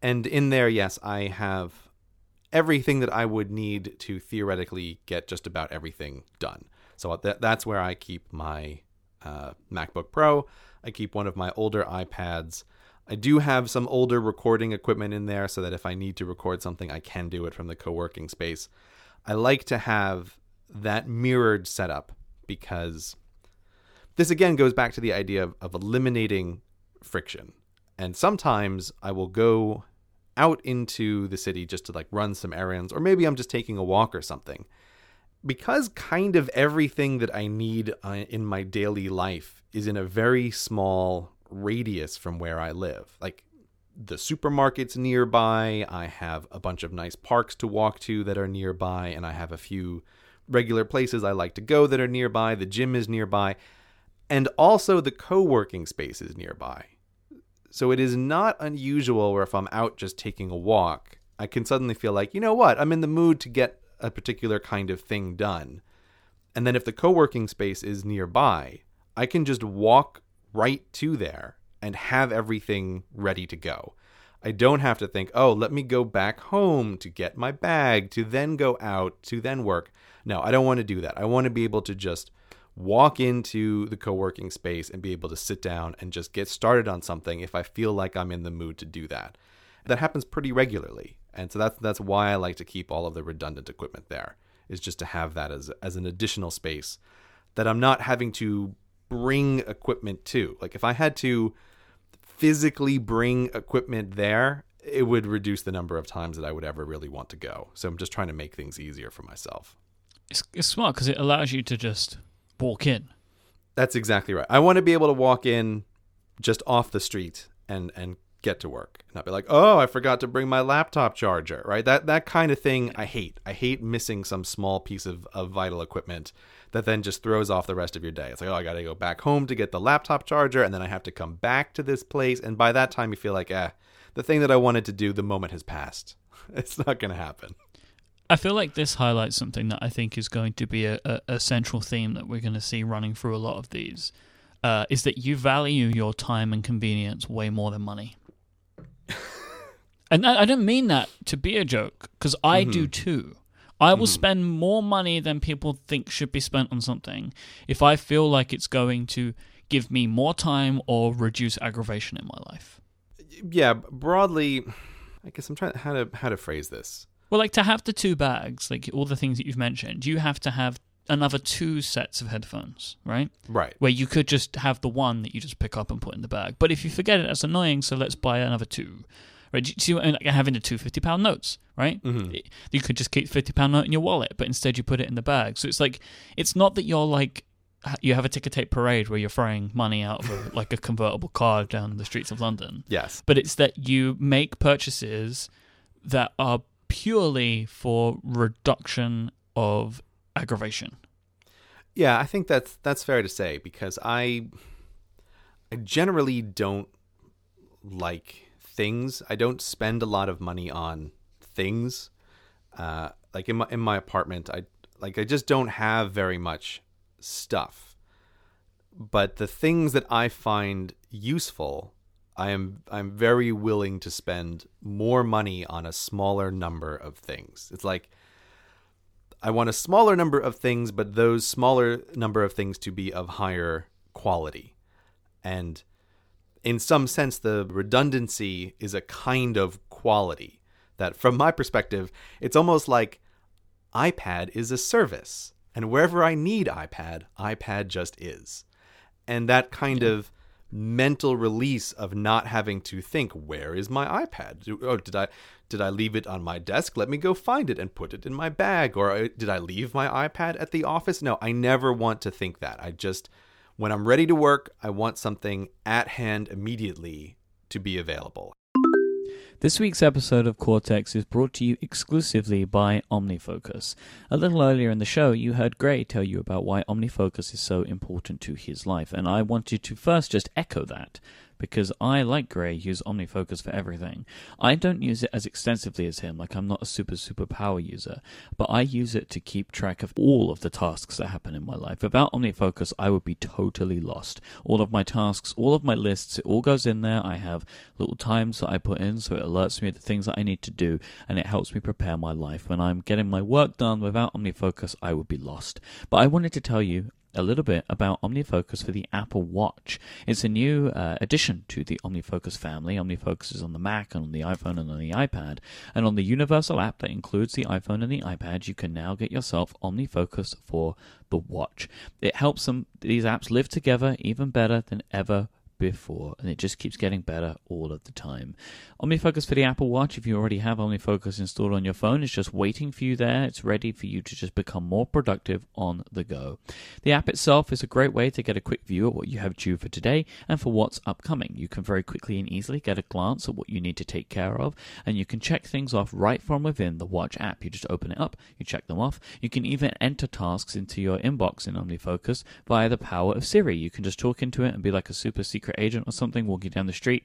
And in there, yes, I have everything that I would need to theoretically get just about everything done. So that, that's where I keep my uh, MacBook Pro. I keep one of my older iPads. I do have some older recording equipment in there so that if I need to record something, I can do it from the co working space. I like to have that mirrored setup because this again goes back to the idea of, of eliminating friction. And sometimes I will go out into the city just to like run some errands, or maybe I'm just taking a walk or something. Because kind of everything that I need uh, in my daily life is in a very small radius from where I live. Like the supermarket's nearby, I have a bunch of nice parks to walk to that are nearby, and I have a few regular places I like to go that are nearby. The gym is nearby, and also the co working space is nearby. So it is not unusual where if I'm out just taking a walk, I can suddenly feel like, you know what, I'm in the mood to get a particular kind of thing done. And then if the co working space is nearby, I can just walk right to there and have everything ready to go. I don't have to think, oh, let me go back home to get my bag, to then go out, to then work. No, I don't want to do that. I want to be able to just walk into the co working space and be able to sit down and just get started on something if I feel like I'm in the mood to do that. That happens pretty regularly. And so that's that's why I like to keep all of the redundant equipment there. Is just to have that as as an additional space that I'm not having to bring equipment to. Like if I had to physically bring equipment there, it would reduce the number of times that I would ever really want to go. So I'm just trying to make things easier for myself. It's, it's smart because it allows you to just walk in. That's exactly right. I want to be able to walk in just off the street and and get to work. Not be like, "Oh, I forgot to bring my laptop charger." Right? That that kind of thing I hate. I hate missing some small piece of, of vital equipment that then just throws off the rest of your day. It's like, "Oh, I got to go back home to get the laptop charger and then I have to come back to this place." And by that time you feel like, "Eh, the thing that I wanted to do, the moment has passed." It's not going to happen. I feel like this highlights something that I think is going to be a, a, a central theme that we're going to see running through a lot of these. Uh, is that you value your time and convenience way more than money. and I, I don't mean that to be a joke, because I do too. I will mm-hmm. spend more money than people think should be spent on something if I feel like it's going to give me more time or reduce aggravation in my life. Yeah, broadly, I guess I'm trying how to how to phrase this. Well, like to have the two bags, like all the things that you've mentioned, you have to have another two sets of headphones, right? Right. Where you could just have the one that you just pick up and put in the bag. But if you forget it, that's annoying. So let's buy another two. Right? Do you see what? Like having the two fifty pound notes, right? Mhm. You could just keep 50 pound note in your wallet, but instead you put it in the bag. So it's like, it's not that you're like, you have a ticker tape parade where you're throwing money out of a, like a convertible car down the streets of London Yes. but it's that you make purchases that are purely for reduction of aggravation. Yeah, I think that's that's fair to say because I I generally don't like things. I don't spend a lot of money on things. Uh, like in my in my apartment, I like I just don't have very much stuff. But the things that I find useful, I am I'm very willing to spend more money on a smaller number of things. It's like I want a smaller number of things, but those smaller number of things to be of higher quality. And in some sense, the redundancy is a kind of quality that, from my perspective, it's almost like iPad is a service. And wherever I need iPad, iPad just is. And that kind of mental release of not having to think, where is my iPad? Oh, did I did I leave it on my desk? Let me go find it and put it in my bag. Or did I leave my iPad at the office? No, I never want to think that. I just when I'm ready to work, I want something at hand immediately to be available. This week's episode of Cortex is brought to you exclusively by OmniFocus. A little earlier in the show, you heard Gray tell you about why OmniFocus is so important to his life, and I wanted to first just echo that because I, like Gray, use OmniFocus for everything. I don't use it as extensively as him, like I'm not a super, super power user, but I use it to keep track of all of the tasks that happen in my life. Without OmniFocus, I would be totally lost. All of my tasks, all of my lists, it all goes in there. I have little times that I put in so it alerts me the things that I need to do, and it helps me prepare my life. When I'm getting my work done without OmniFocus, I would be lost. But I wanted to tell you a little bit about OmniFocus for the Apple Watch. It's a new uh, addition to the OmniFocus family. OmniFocus is on the Mac and on the iPhone and on the iPad. And on the Universal app that includes the iPhone and the iPad, you can now get yourself OmniFocus for the watch. It helps them these apps live together even better than ever before, and it just keeps getting better all of the time. OmniFocus for the Apple Watch, if you already have OmniFocus installed on your phone, it's just waiting for you there. It's ready for you to just become more productive on the go. The app itself is a great way to get a quick view at what you have due for today and for what's upcoming. You can very quickly and easily get a glance at what you need to take care of, and you can check things off right from within the Watch app. You just open it up, you check them off. You can even enter tasks into your inbox in OmniFocus via the power of Siri. You can just talk into it and be like a super secret agent or something walking down the street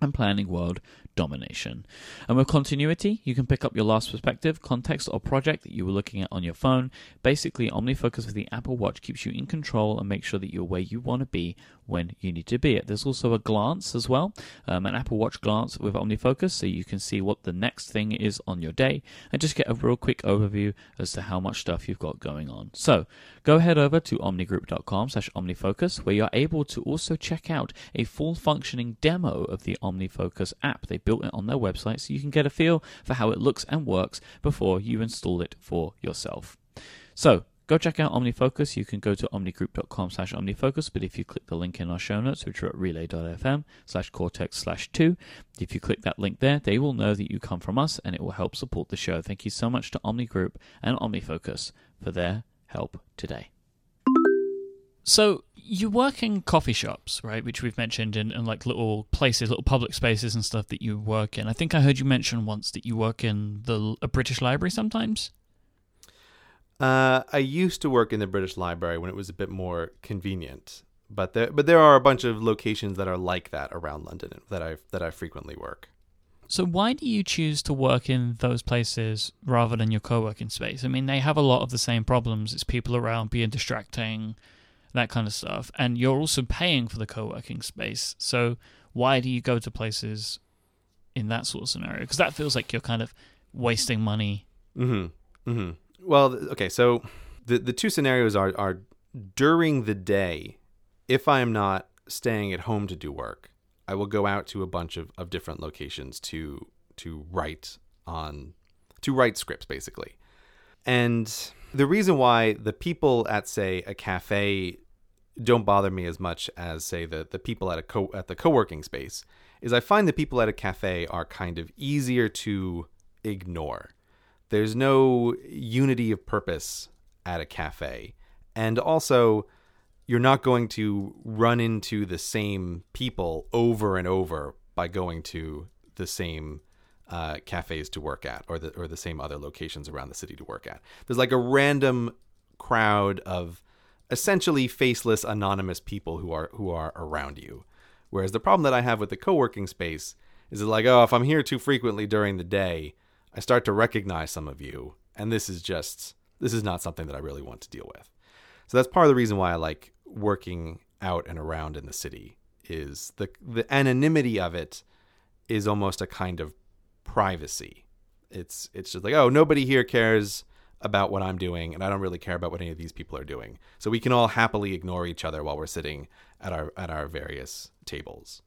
and planning world domination. And with continuity, you can pick up your last perspective, context, or project that you were looking at on your phone. Basically, OmniFocus with the Apple Watch keeps you in control and makes sure that you're where you want to be when you need to be it. There's also a glance as well, um, an Apple Watch glance with OmniFocus, so you can see what the next thing is on your day and just get a real quick overview as to how much stuff you've got going on. So go head over to omnigroup.com slash omnifocus where you're able to also check out a full functioning demo of the OmniFocus app. They built it on their website so you can get a feel for how it looks and works before you install it for yourself. So Go check out OmniFocus. You can go to omnigroup.com slash omnifocus, but if you click the link in our show notes, which are at relay.fm slash cortex slash 2, if you click that link there, they will know that you come from us and it will help support the show. Thank you so much to Omni Group and OmniFocus for their help today. So you work in coffee shops, right? Which we've mentioned in, in, like little places, little public spaces and stuff that you work in. I think I heard you mention once that you work in the a British Library sometimes. Uh, I used to work in the British Library when it was a bit more convenient, but there but there are a bunch of locations that are like that around London that I that I frequently work. So why do you choose to work in those places rather than your co-working space? I mean, they have a lot of the same problems. It's people around being distracting, that kind of stuff, and you're also paying for the co-working space. So why do you go to places in that sort of scenario? Because that feels like you're kind of wasting money. Mm-hmm. Mm-hmm. Well, okay, so the the two scenarios are are during the day. If I am not staying at home to do work, I will go out to a bunch of, of different locations to to write on to write scripts basically. And the reason why the people at say a cafe don't bother me as much as say the the people at a co at the co-working space is I find the people at a cafe are kind of easier to ignore. There's no unity of purpose at a cafe. And also, you're not going to run into the same people over and over by going to the same uh, cafes to work at or the or the same other locations around the city to work at. There's like a random crowd of essentially faceless anonymous people who are who are around you. Whereas the problem that I have with the co-working space is like, oh, if I'm here too frequently during the day, I start to recognize some of you, and this is just this is not something that I really want to deal with. So that's part of the reason why I like working out and around in the city is the the anonymity of it is almost a kind of privacy. It's it's just like, oh, nobody here cares about what I'm doing, and I don't really care about what any of these people are doing. So we can all happily ignore each other while we're sitting at our at our various tables.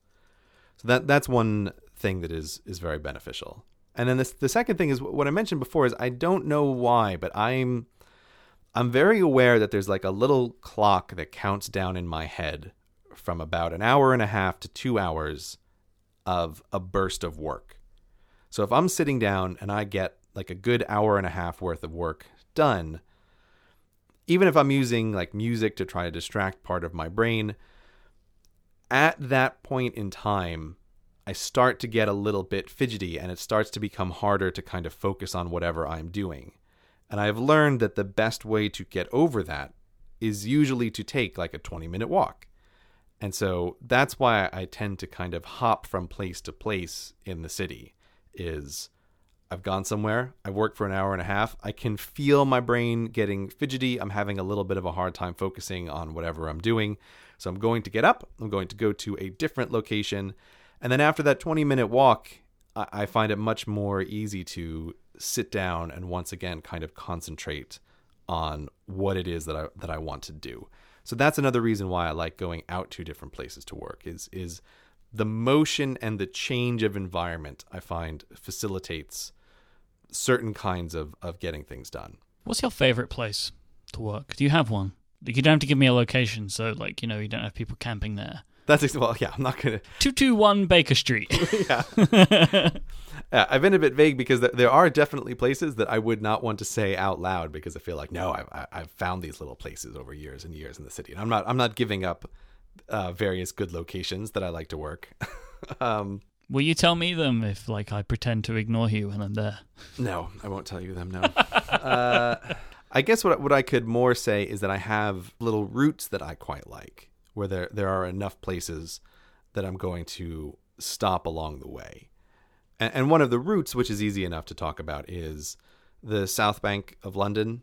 So that that's one thing that is is very beneficial. And then this, the second thing is what I mentioned before is I don't know why, but I'm I'm very aware that there's like a little clock that counts down in my head from about an hour and a half to 2 hours of a burst of work. So if I'm sitting down and I get like a good hour and a half worth of work done, even if I'm using like music to try to distract part of my brain, at that point in time, I start to get a little bit fidgety and it starts to become harder to kind of focus on whatever I'm doing. And I've learned that the best way to get over that is usually to take like a 20 minute walk. And so that's why I tend to kind of hop from place to place in the city is I've gone somewhere, I've worked for an hour and a half, I can feel my brain getting fidgety, I'm having a little bit of a hard time focusing on whatever I'm doing. So I'm going to get up, I'm going to go to a different location, and then after that 20 minute walk, I find it much more easy to sit down and once again kind of concentrate on what it is that I that I want to do. So that's another reason why I like going out to different places to work is is the motion and the change of environment I find facilitates certain kinds of, of getting things done. What's your favorite place to work? Do you have one? You don't have to give me a location, so like you know you don't have people camping there. That's well, yeah. I'm not gonna two two one Baker Street. yeah. yeah, I've been a bit vague because there are definitely places that I would not want to say out loud because I feel like no, I've I've found these little places over years and years in the city, and I'm not I'm not giving up uh, various good locations that I like to work. um, Will you tell me them if, like, I pretend to ignore you when I'm there? No, I won't tell you them. No. uh, I guess what what I could more say is that I have little routes that I quite like, where there there are enough places that I'm going to stop along the way. And, and one of the routes, which is easy enough to talk about, is the South Bank of London.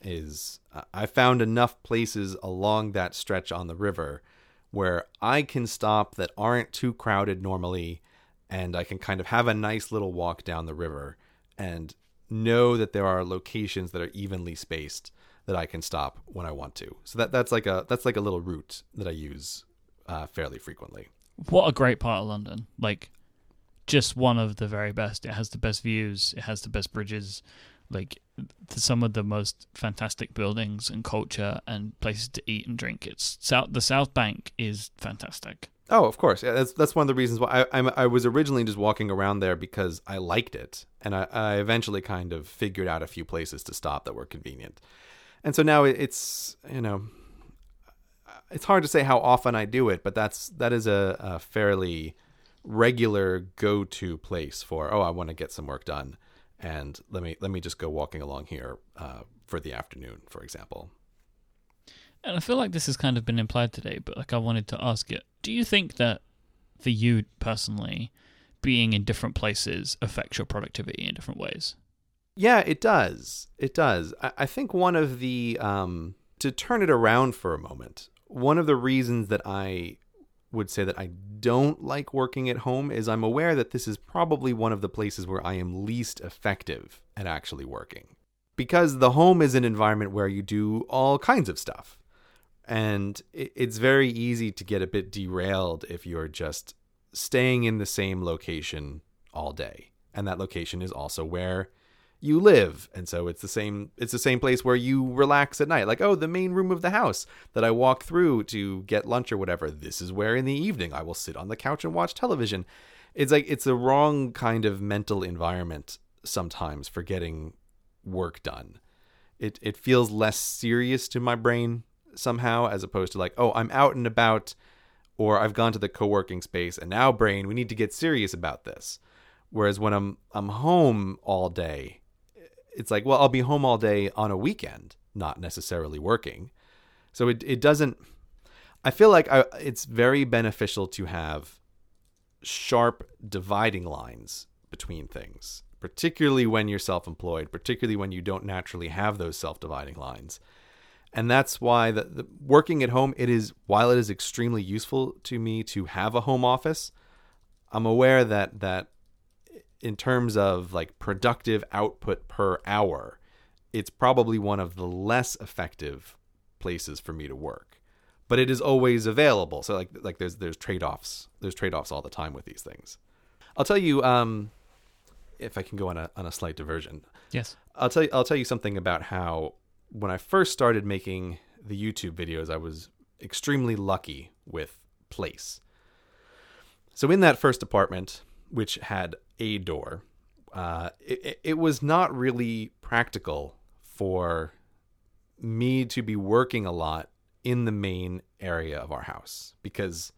Is uh, I found enough places along that stretch on the river where I can stop that aren't too crowded normally, and I can kind of have a nice little walk down the river and know that there are locations that are evenly spaced that I can stop when I want to. So that that's like a that's like a little route that I use uh, fairly frequently. What a great part of London! Like, just one of the very best. It has the best views. It has the best bridges. Like some of the most fantastic buildings and culture and places to eat and drink. It's south. The South Bank is fantastic. Oh, of course. Yeah, that's that's one of the reasons why I I'm, i was originally just walking around there because I liked it, and I, I eventually kind of figured out a few places to stop that were convenient, and so now it's you know it's hard to say how often I do it, but that's that is a, a fairly regular go to place for oh I want to get some work done, and let me let me just go walking along here uh, for the afternoon, for example. And I feel like this has kind of been implied today, but like I wanted to ask it. Do you think that for you personally, being in different places affects your productivity in different ways? Yeah, it does. It does. I, I think one of the um, to turn it around for a moment, one of the reasons that I would say that I don't like working at home is I'm aware that this is probably one of the places where I am least effective at actually working. Because the home is an environment where you do all kinds of stuff and it's very easy to get a bit derailed if you're just staying in the same location all day. And that location is also where you live. And so it's the same it's the same place where you relax at night. Like, oh, the main room of the house that I walk through to get lunch or whatever. This is where in the evening I will sit on the couch and watch television. It's like it's the wrong kind of mental environment sometimes for getting work done. It it feels less serious to my brain somehow as opposed to like oh i'm out and about or i've gone to the co-working space and now brain we need to get serious about this whereas when i'm i'm home all day it's like well i'll be home all day on a weekend not necessarily working. So it, it doesn't i feel like I, it's very beneficial to have sharp dividing lines between things particularly when you're self-employed particularly when you don't naturally have those self-dividing lines. And that's why the, the, working at home it is while it is extremely useful to me to have a home office i'm aware that that in terms of like productive output per hour it's probably one of the less effective places for me to work but it is always available. So like like there's there's trade offs. There's trade offs all the time with these things. I'll tell you um, if I can go on a on a slight diversion. Yes. I'll tell you I'll tell you something about how when I first started making the YouTube videos, I was extremely lucky with place. So in that first apartment, which had a door, uh, it, it was not really practical for me to be working a lot in the main area of our house because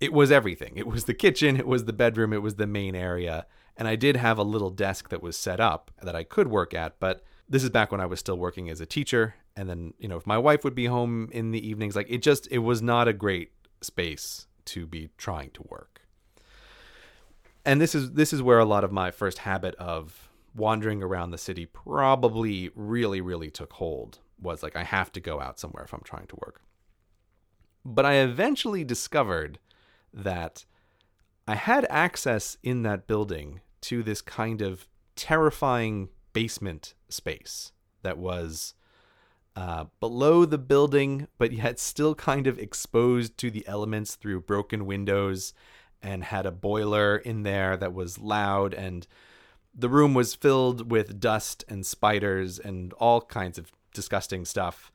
it was everything. It was the kitchen, it was the bedroom, it was the main area. And I did have a little desk that was set up that I could work at, but this is back when I was still working as a teacher. And then, you know, if my wife would be home in the evenings, like it just, it was not a great space to be trying to work. And this is, this is where a lot of my first habit of wandering around the city probably really, really took hold was like, I have to go out somewhere if I'm trying to work. But I eventually discovered that I had access in that building to this kind of terrifying basement space that was uh, below the building, but yet still kind of exposed to the elements through broken windows and had a boiler in there that was loud and the room was filled with dust and spiders and all kinds of disgusting stuff.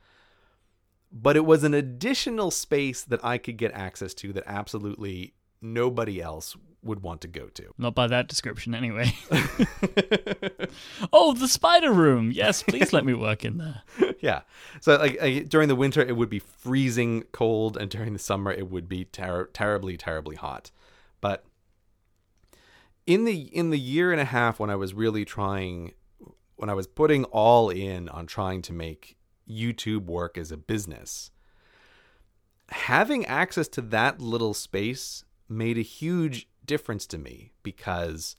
But it was an additional space that I could get access to that absolutely nobody else would want to go to. Not by that description, anyway. oh, the spider room. Yes, please let me work in there. yeah. So, like uh, during the winter, it would be freezing cold, and during the summer, it would be ter- terribly, terribly hot. But in the in the year and a half when I was really trying when I was putting all in on trying to make YouTube work as a business, having access to that little space made a huge difference to me because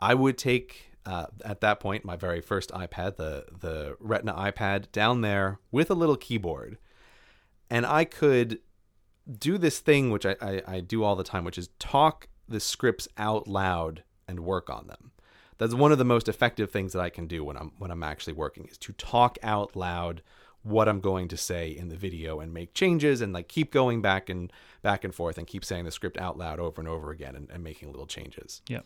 I would take uh, at that point my very first iPad, the the Retina iPad, down there with a little keyboard, and I could do this thing which I, I, I do all the time, which is talk the scripts out loud and work on them that's one of the most effective things that I can do when I'm when I'm actually working is to talk out loud what I'm going to say in the video and make changes and like keep going back and back and forth and keep saying the script out loud over and over again and, and making little changes. Yeah.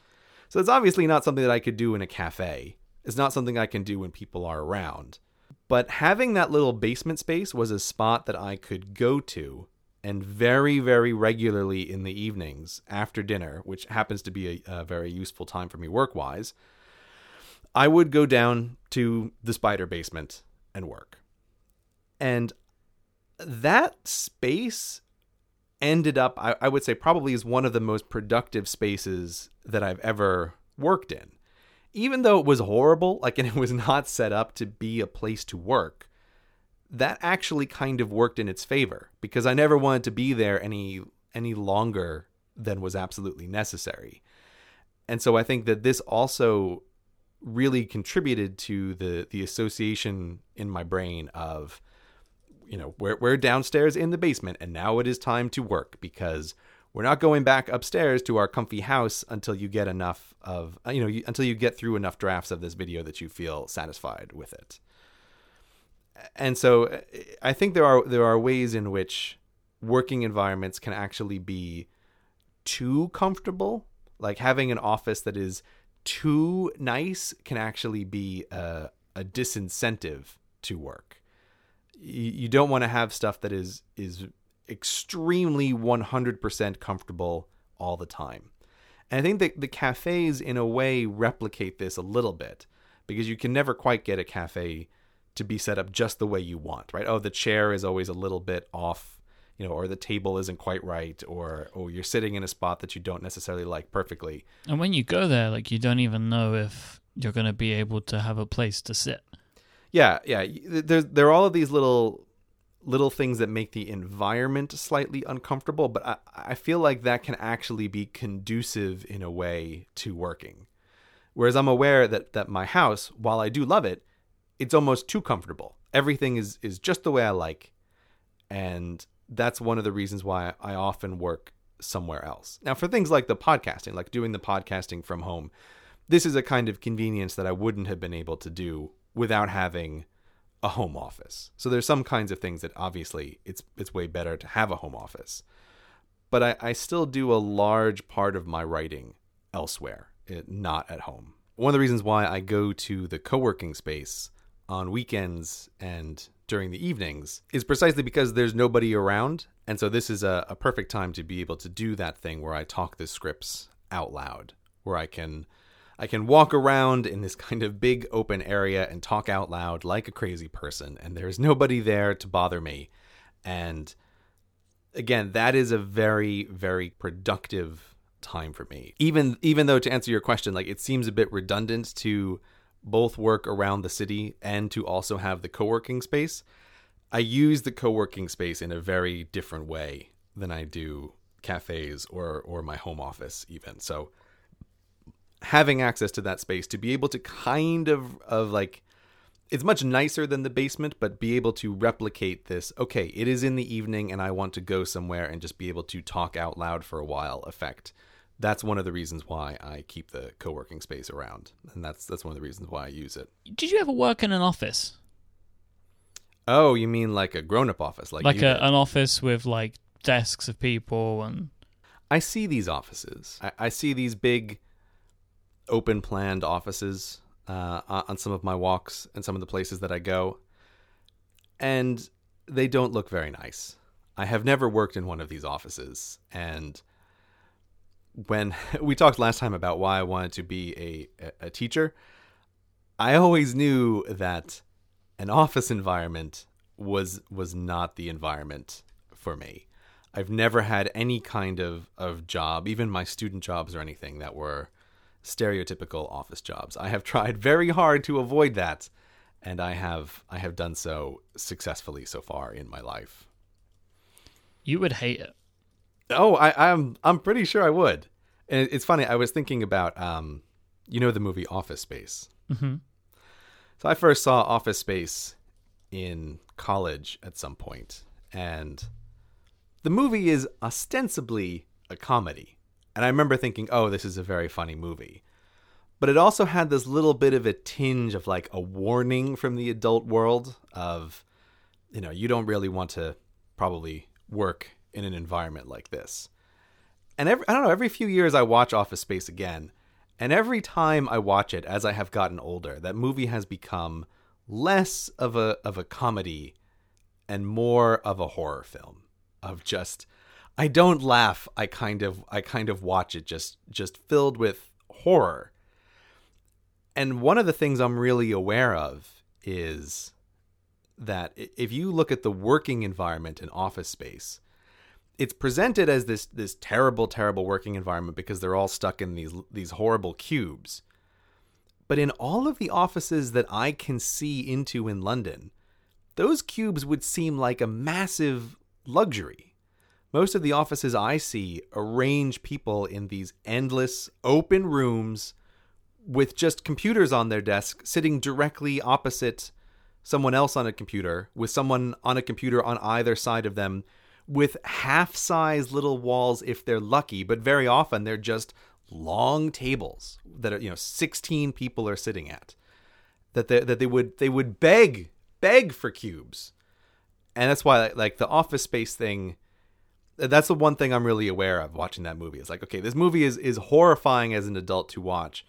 So it's obviously not something that I could do in a cafe. It's not something I can do when people are around. But having that little basement space was a spot that I could go to and very, very regularly in the evenings after dinner, which happens to be a, a very useful time for me work wise, I would go down to the spider basement and work. And that space ended up, I, I would say, probably is one of the most productive spaces that I've ever worked in. Even though it was horrible, like, and it was not set up to be a place to work, that actually kind of worked in its favor because I never wanted to be there any any longer than was absolutely necessary. And so I think that this also really contributed to the the association in my brain of you know we're we're downstairs in the basement and now it is time to work because we're not going back upstairs to our comfy house until you get enough of you know until you get through enough drafts of this video that you feel satisfied with it and so I think there are there are ways in which working environments can actually be too comfortable. Like having an office that is too nice can actually be a, a disincentive to work. You, you don't want to have stuff that is is extremely 100% comfortable all the time. And I think that the cafes in a way replicate this a little bit because you can never quite get a cafe to be set up just the way you want, right? Oh, the chair is always a little bit off, you know, or the table isn't quite right, or or you're sitting in a spot that you don't necessarily like perfectly. And when you go there, like you don't even know if you're going to be able to have a place to sit. Yeah, yeah. There's there are all of these little little things that make the environment slightly uncomfortable, but I, I feel like that can actually be conducive in a way to working. Whereas I'm aware that that my house, while I do love it, it's almost too comfortable. Everything is is just the way I like, and that's one of the reasons why I often work somewhere else. Now, for things like the podcasting, like doing the podcasting from home, this is a kind of convenience that I wouldn't have been able to do without having a home office. So there's some kinds of things that obviously it's it's way better to have a home office. But I, I still do a large part of my writing elsewhere, eh, not at home. One of the reasons why I go to the co-working space on weekends and during the evenings is precisely because there's nobody around. And so this is a, a perfect time to be able to do that thing where I talk the scripts out loud, where I can I can walk around in this kind of big open area and talk out loud like a crazy person, and there's nobody there to bother me. And again, that is a very, very productive time for me. Even even though to answer your question, like it seems a bit redundant to both work around the city and to also have the co-working space. I use the co-working space in a very different way than I do cafes or or my home office even. So having access to that space to be able to kind of of like it's much nicer than the basement but be able to replicate this okay it is in the evening and i want to go somewhere and just be able to talk out loud for a while effect that's one of the reasons why i keep the co-working space around and that's that's one of the reasons why i use it Did you ever work in an office? oh you mean like a grown-up office like, Like a, an office with like desks of people and I see these offices. I, I see these big, open planned offices uh, on on some of my walks and some of the places that I go, and they don't look very nice. I have never worked in one of these offices, and when we talked last time about why I wanted to be a, a, teacher, I always knew that an office environment was was not the environment for me. I've never had any kind of, of job, even my student jobs or anything, that were stereotypical office jobs. I have tried very hard to avoid that, and I have I have done so successfully so far in my life. you would hate it. Oh, I, I'm I'm pretty sure I would. And it's funny. I was thinking about um, you know, the movie Office Space. hmm So I first saw Office Space in college at some point, and the movie is ostensibly a comedy. And I remember thinking, "Oh, this is a very funny movie." But it also had this little bit of a tinge of like a warning from the adult world of you know, you don't really want to probably work in an environment like this. And every I don't know, every few years I watch Office Space again, and every time I watch it as I have gotten older, that movie has become less of a of a comedy and more of a horror film of just I don't laugh, I kind of I kind of watch it just just filled with horror. And one of the things I'm really aware of is that if you look at the working environment in office space, it's presented as this this terrible terrible working environment because they're all stuck in these these horrible cubes. But in all of the offices that I can see into in London, those cubes would seem like a massive luxury. Most of the offices I see arrange people in these endless open rooms with just computers on their desk sitting directly opposite someone else on a computer with someone on a computer on either side of them with half size little walls if they're lucky but very often they're just long tables that are you know 16 people are sitting at that they, that they would they would beg beg for cubes and that's why like the office space thing that's the one thing I'm really aware of watching that movie. It's like, okay, this movie is is horrifying as an adult to watch,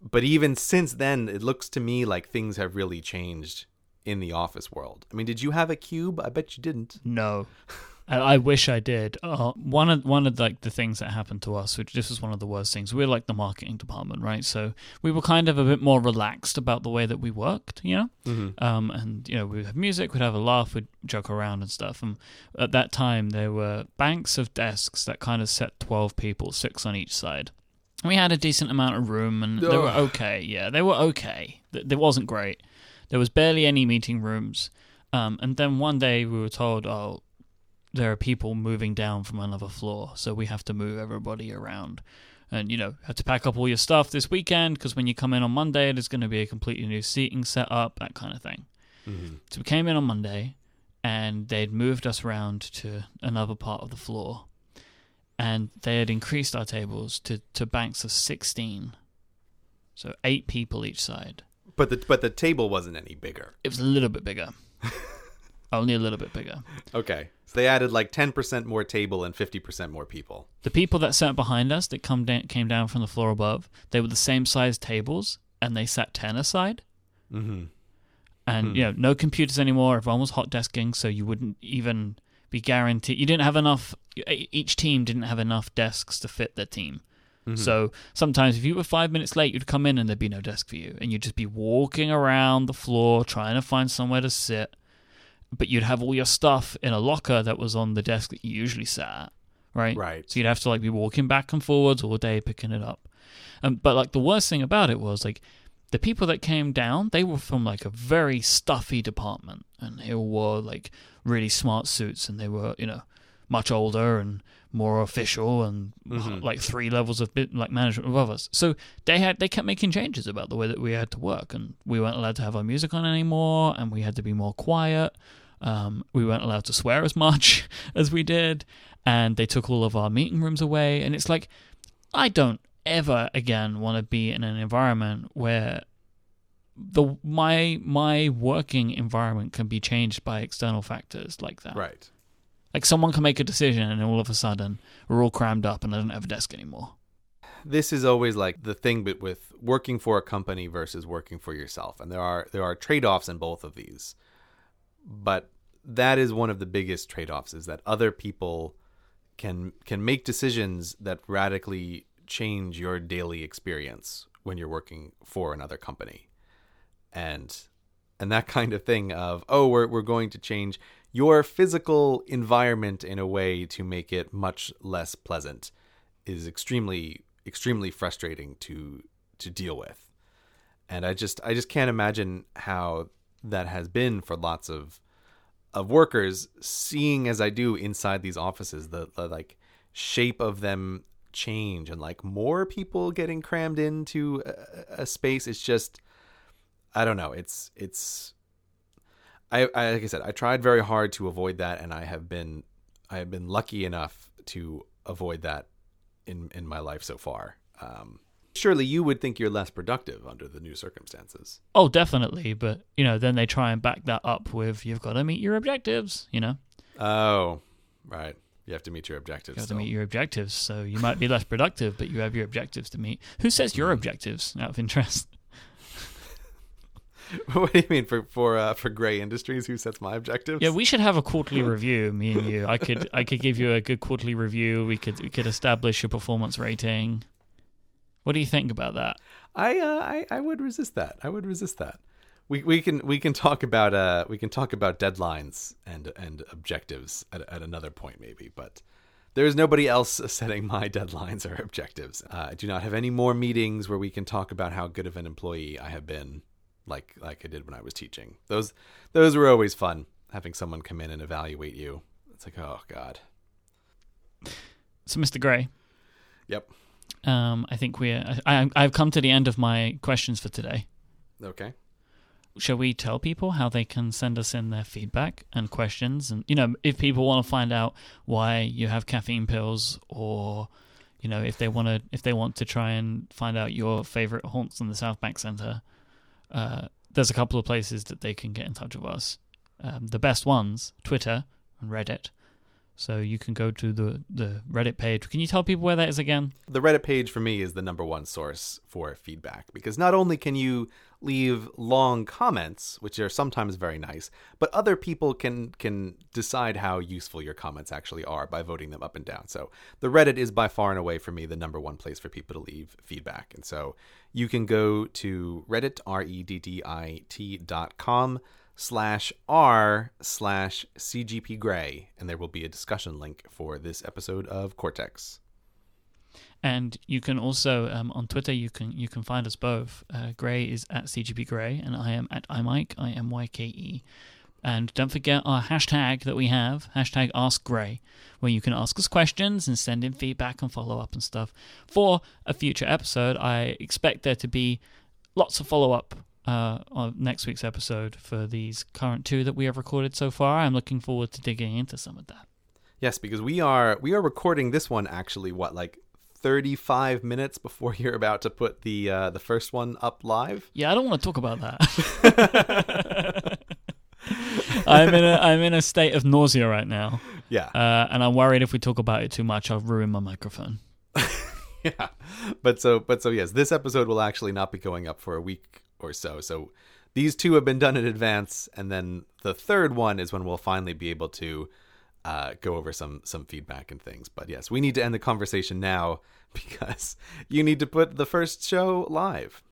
but even since then, it looks to me like things have really changed in the office world. I mean, did you have a cube? I bet you didn't. No. I, wish I did. Uh, one of one of like the things that happened to us, which this was one of the worst things. We are like the marketing department, right? So we were kind of a bit more relaxed about the way that we worked, you know. Mm-hmm. Um, and you know, we'd have music, we'd have a laugh, we'd joke around and stuff. And at that time, there were banks of desks that kind of set twelve people, six on each side. We had a decent amount of room, and they were okay. Yeah, they were okay. There wasn't great. There was barely any meeting rooms. Um, and then one day we were told, oh, there are people moving down from another floor, so we have to move everybody around. And, you know, have to pack up all your stuff this weekend because when you come in on Monday, there's going to be a completely new seating set up, that kind of thing. Mm-hmm. So we came in on Monday and they'd moved us around to another part of the floor. And they had increased our tables to, to banks of 16. So eight people each side. But the but the table wasn't any bigger. It was a little bit bigger. Only a little bit bigger. Okay. So they added like 10% more table and 50% more people. The people that sat behind us that come down, came down from the floor above, they were the same size tables, and they sat ten aside. Mm-hmm. And Hmm. you know, no computers anymore. Everyone was hot desking, so you wouldn't even be guaranteed. You didn't have enough. Each team didn't have enough desks to fit their team. Mm-hmm. So sometimes, if you were five minutes late, you'd come in and there'd be no desk for you, and you'd just be walking around the floor trying to find somewhere to sit. But you'd have all your stuff in a locker that was on the desk that you usually sat at, right? Right. So you'd have to like be walking back and forwards all day picking it up. Um, but like the worst thing about it was like the people that came down, they were from like a very stuffy department, and they all wore like really smart suits, and they were you know much older and more official, and Mhm. like three levels of bit, like management above us. So they had they kept making changes about the way that we had to work, and we weren't allowed to have our music on anymore, and we had to be more quiet. Um, we weren't allowed to swear as much as we did, and they took all of our meeting rooms away. And it's like, I don't ever again want to be in an environment where the my my working environment can be changed by external factors like that. Right. Like someone can make a decision, and all of a sudden we're all crammed up, and I don't have a desk anymore. This is always like the thing but with working for a company versus working for yourself. And there are there are trade-offs in both of these. But that is one of the biggest trade-offs is that other people can can make decisions that radically change your daily experience when you're working for another company. And and that kind of thing of oh we're we're going to change your physical environment in a way to make it much less pleasant is extremely extremely frustrating to to deal with. And I just I just can't imagine how that has been for lots of of workers seeing as I do inside these offices the, the like shape of them change and like more people getting crammed into a, a space it's just I don't know it's it's I, I like I said I tried very hard to avoid that and I have been I have been lucky enough to avoid that in in my life so far um surely you would think you're less productive under the new circumstances Oh, definitely. But you know, then they try and back that up with you've got to meet your objectives. You know, oh right you have to meet your objectives you have to meet your objectives. So you might be less productive, but you have your objectives to meet. Who sets your objectives? Out of interest. what do you mean for for uh, for gray industries who sets my objectives Yeah, we should have a quarterly review. Me and you. I could I could give you a good quarterly review. We could we could establish a performance rating. What do you think about that? I, uh, I I would resist that. I would resist that. We we can we can talk about uh we can talk about deadlines and and objectives at at another point maybe, but there is nobody else setting my deadlines or objectives. Uh, I do not have any more meetings where we can talk about how good of an employee I have been, like like I did when I was teaching. Those those were always fun. Having someone come in and evaluate you. It's like oh god. So, Mr. Gray, Yep. um, I think we I, I I've come to the end of my questions for today. Okay. shall we tell people how they can send us in their feedback and questions and you know if people want to find out why you have caffeine pills or you know if they want to if they want to try and find out your favorite haunts in the south bank center uh, there's a couple of places that they can get in touch with us. Um, the best ones twitter and reddit. So you can go to the the reddit page. Can you tell people where that is again? The Reddit page for me is the number one source for feedback because not only can you leave long comments, which are sometimes very nice, but other people can can decide how useful your comments actually are by voting them up and down. So the Reddit is by far and away for me the number one place for people to leave feedback. And so you can go to Reddit R E D D I T dot com slash r slash cgp gray and there will be a discussion link for this episode of cortex And you can also um, on Twitter you can you can find us both. Uh, Gray is at CGP Gray, and I am at iMyke I M Y K E. And don't forget our hashtag that we have hashtag Ask Gray, where you can ask us questions and send in feedback and follow up and stuff. For a future episode, I expect there to be lots of follow up uh, on next week's episode for these current two that we have recorded so far. I'm looking forward to digging into some of that. Yes, because we are we are recording this one actually what like 35 minutes before you're about to put the uh, the first one up live. Yeah, I don't want to talk about that. I'm in a I'm in a state of nausea right now, Yeah. uh, and I'm worried if we talk about it too much, I'll ruin my microphone. yeah. But so but so yes, this episode will actually not be going up for a week or so. So these two have been done in advance and then the third one is when we'll finally be able to uh, go over some some feedback and things. But yes, we need to end the conversation now because you need to put the first show live.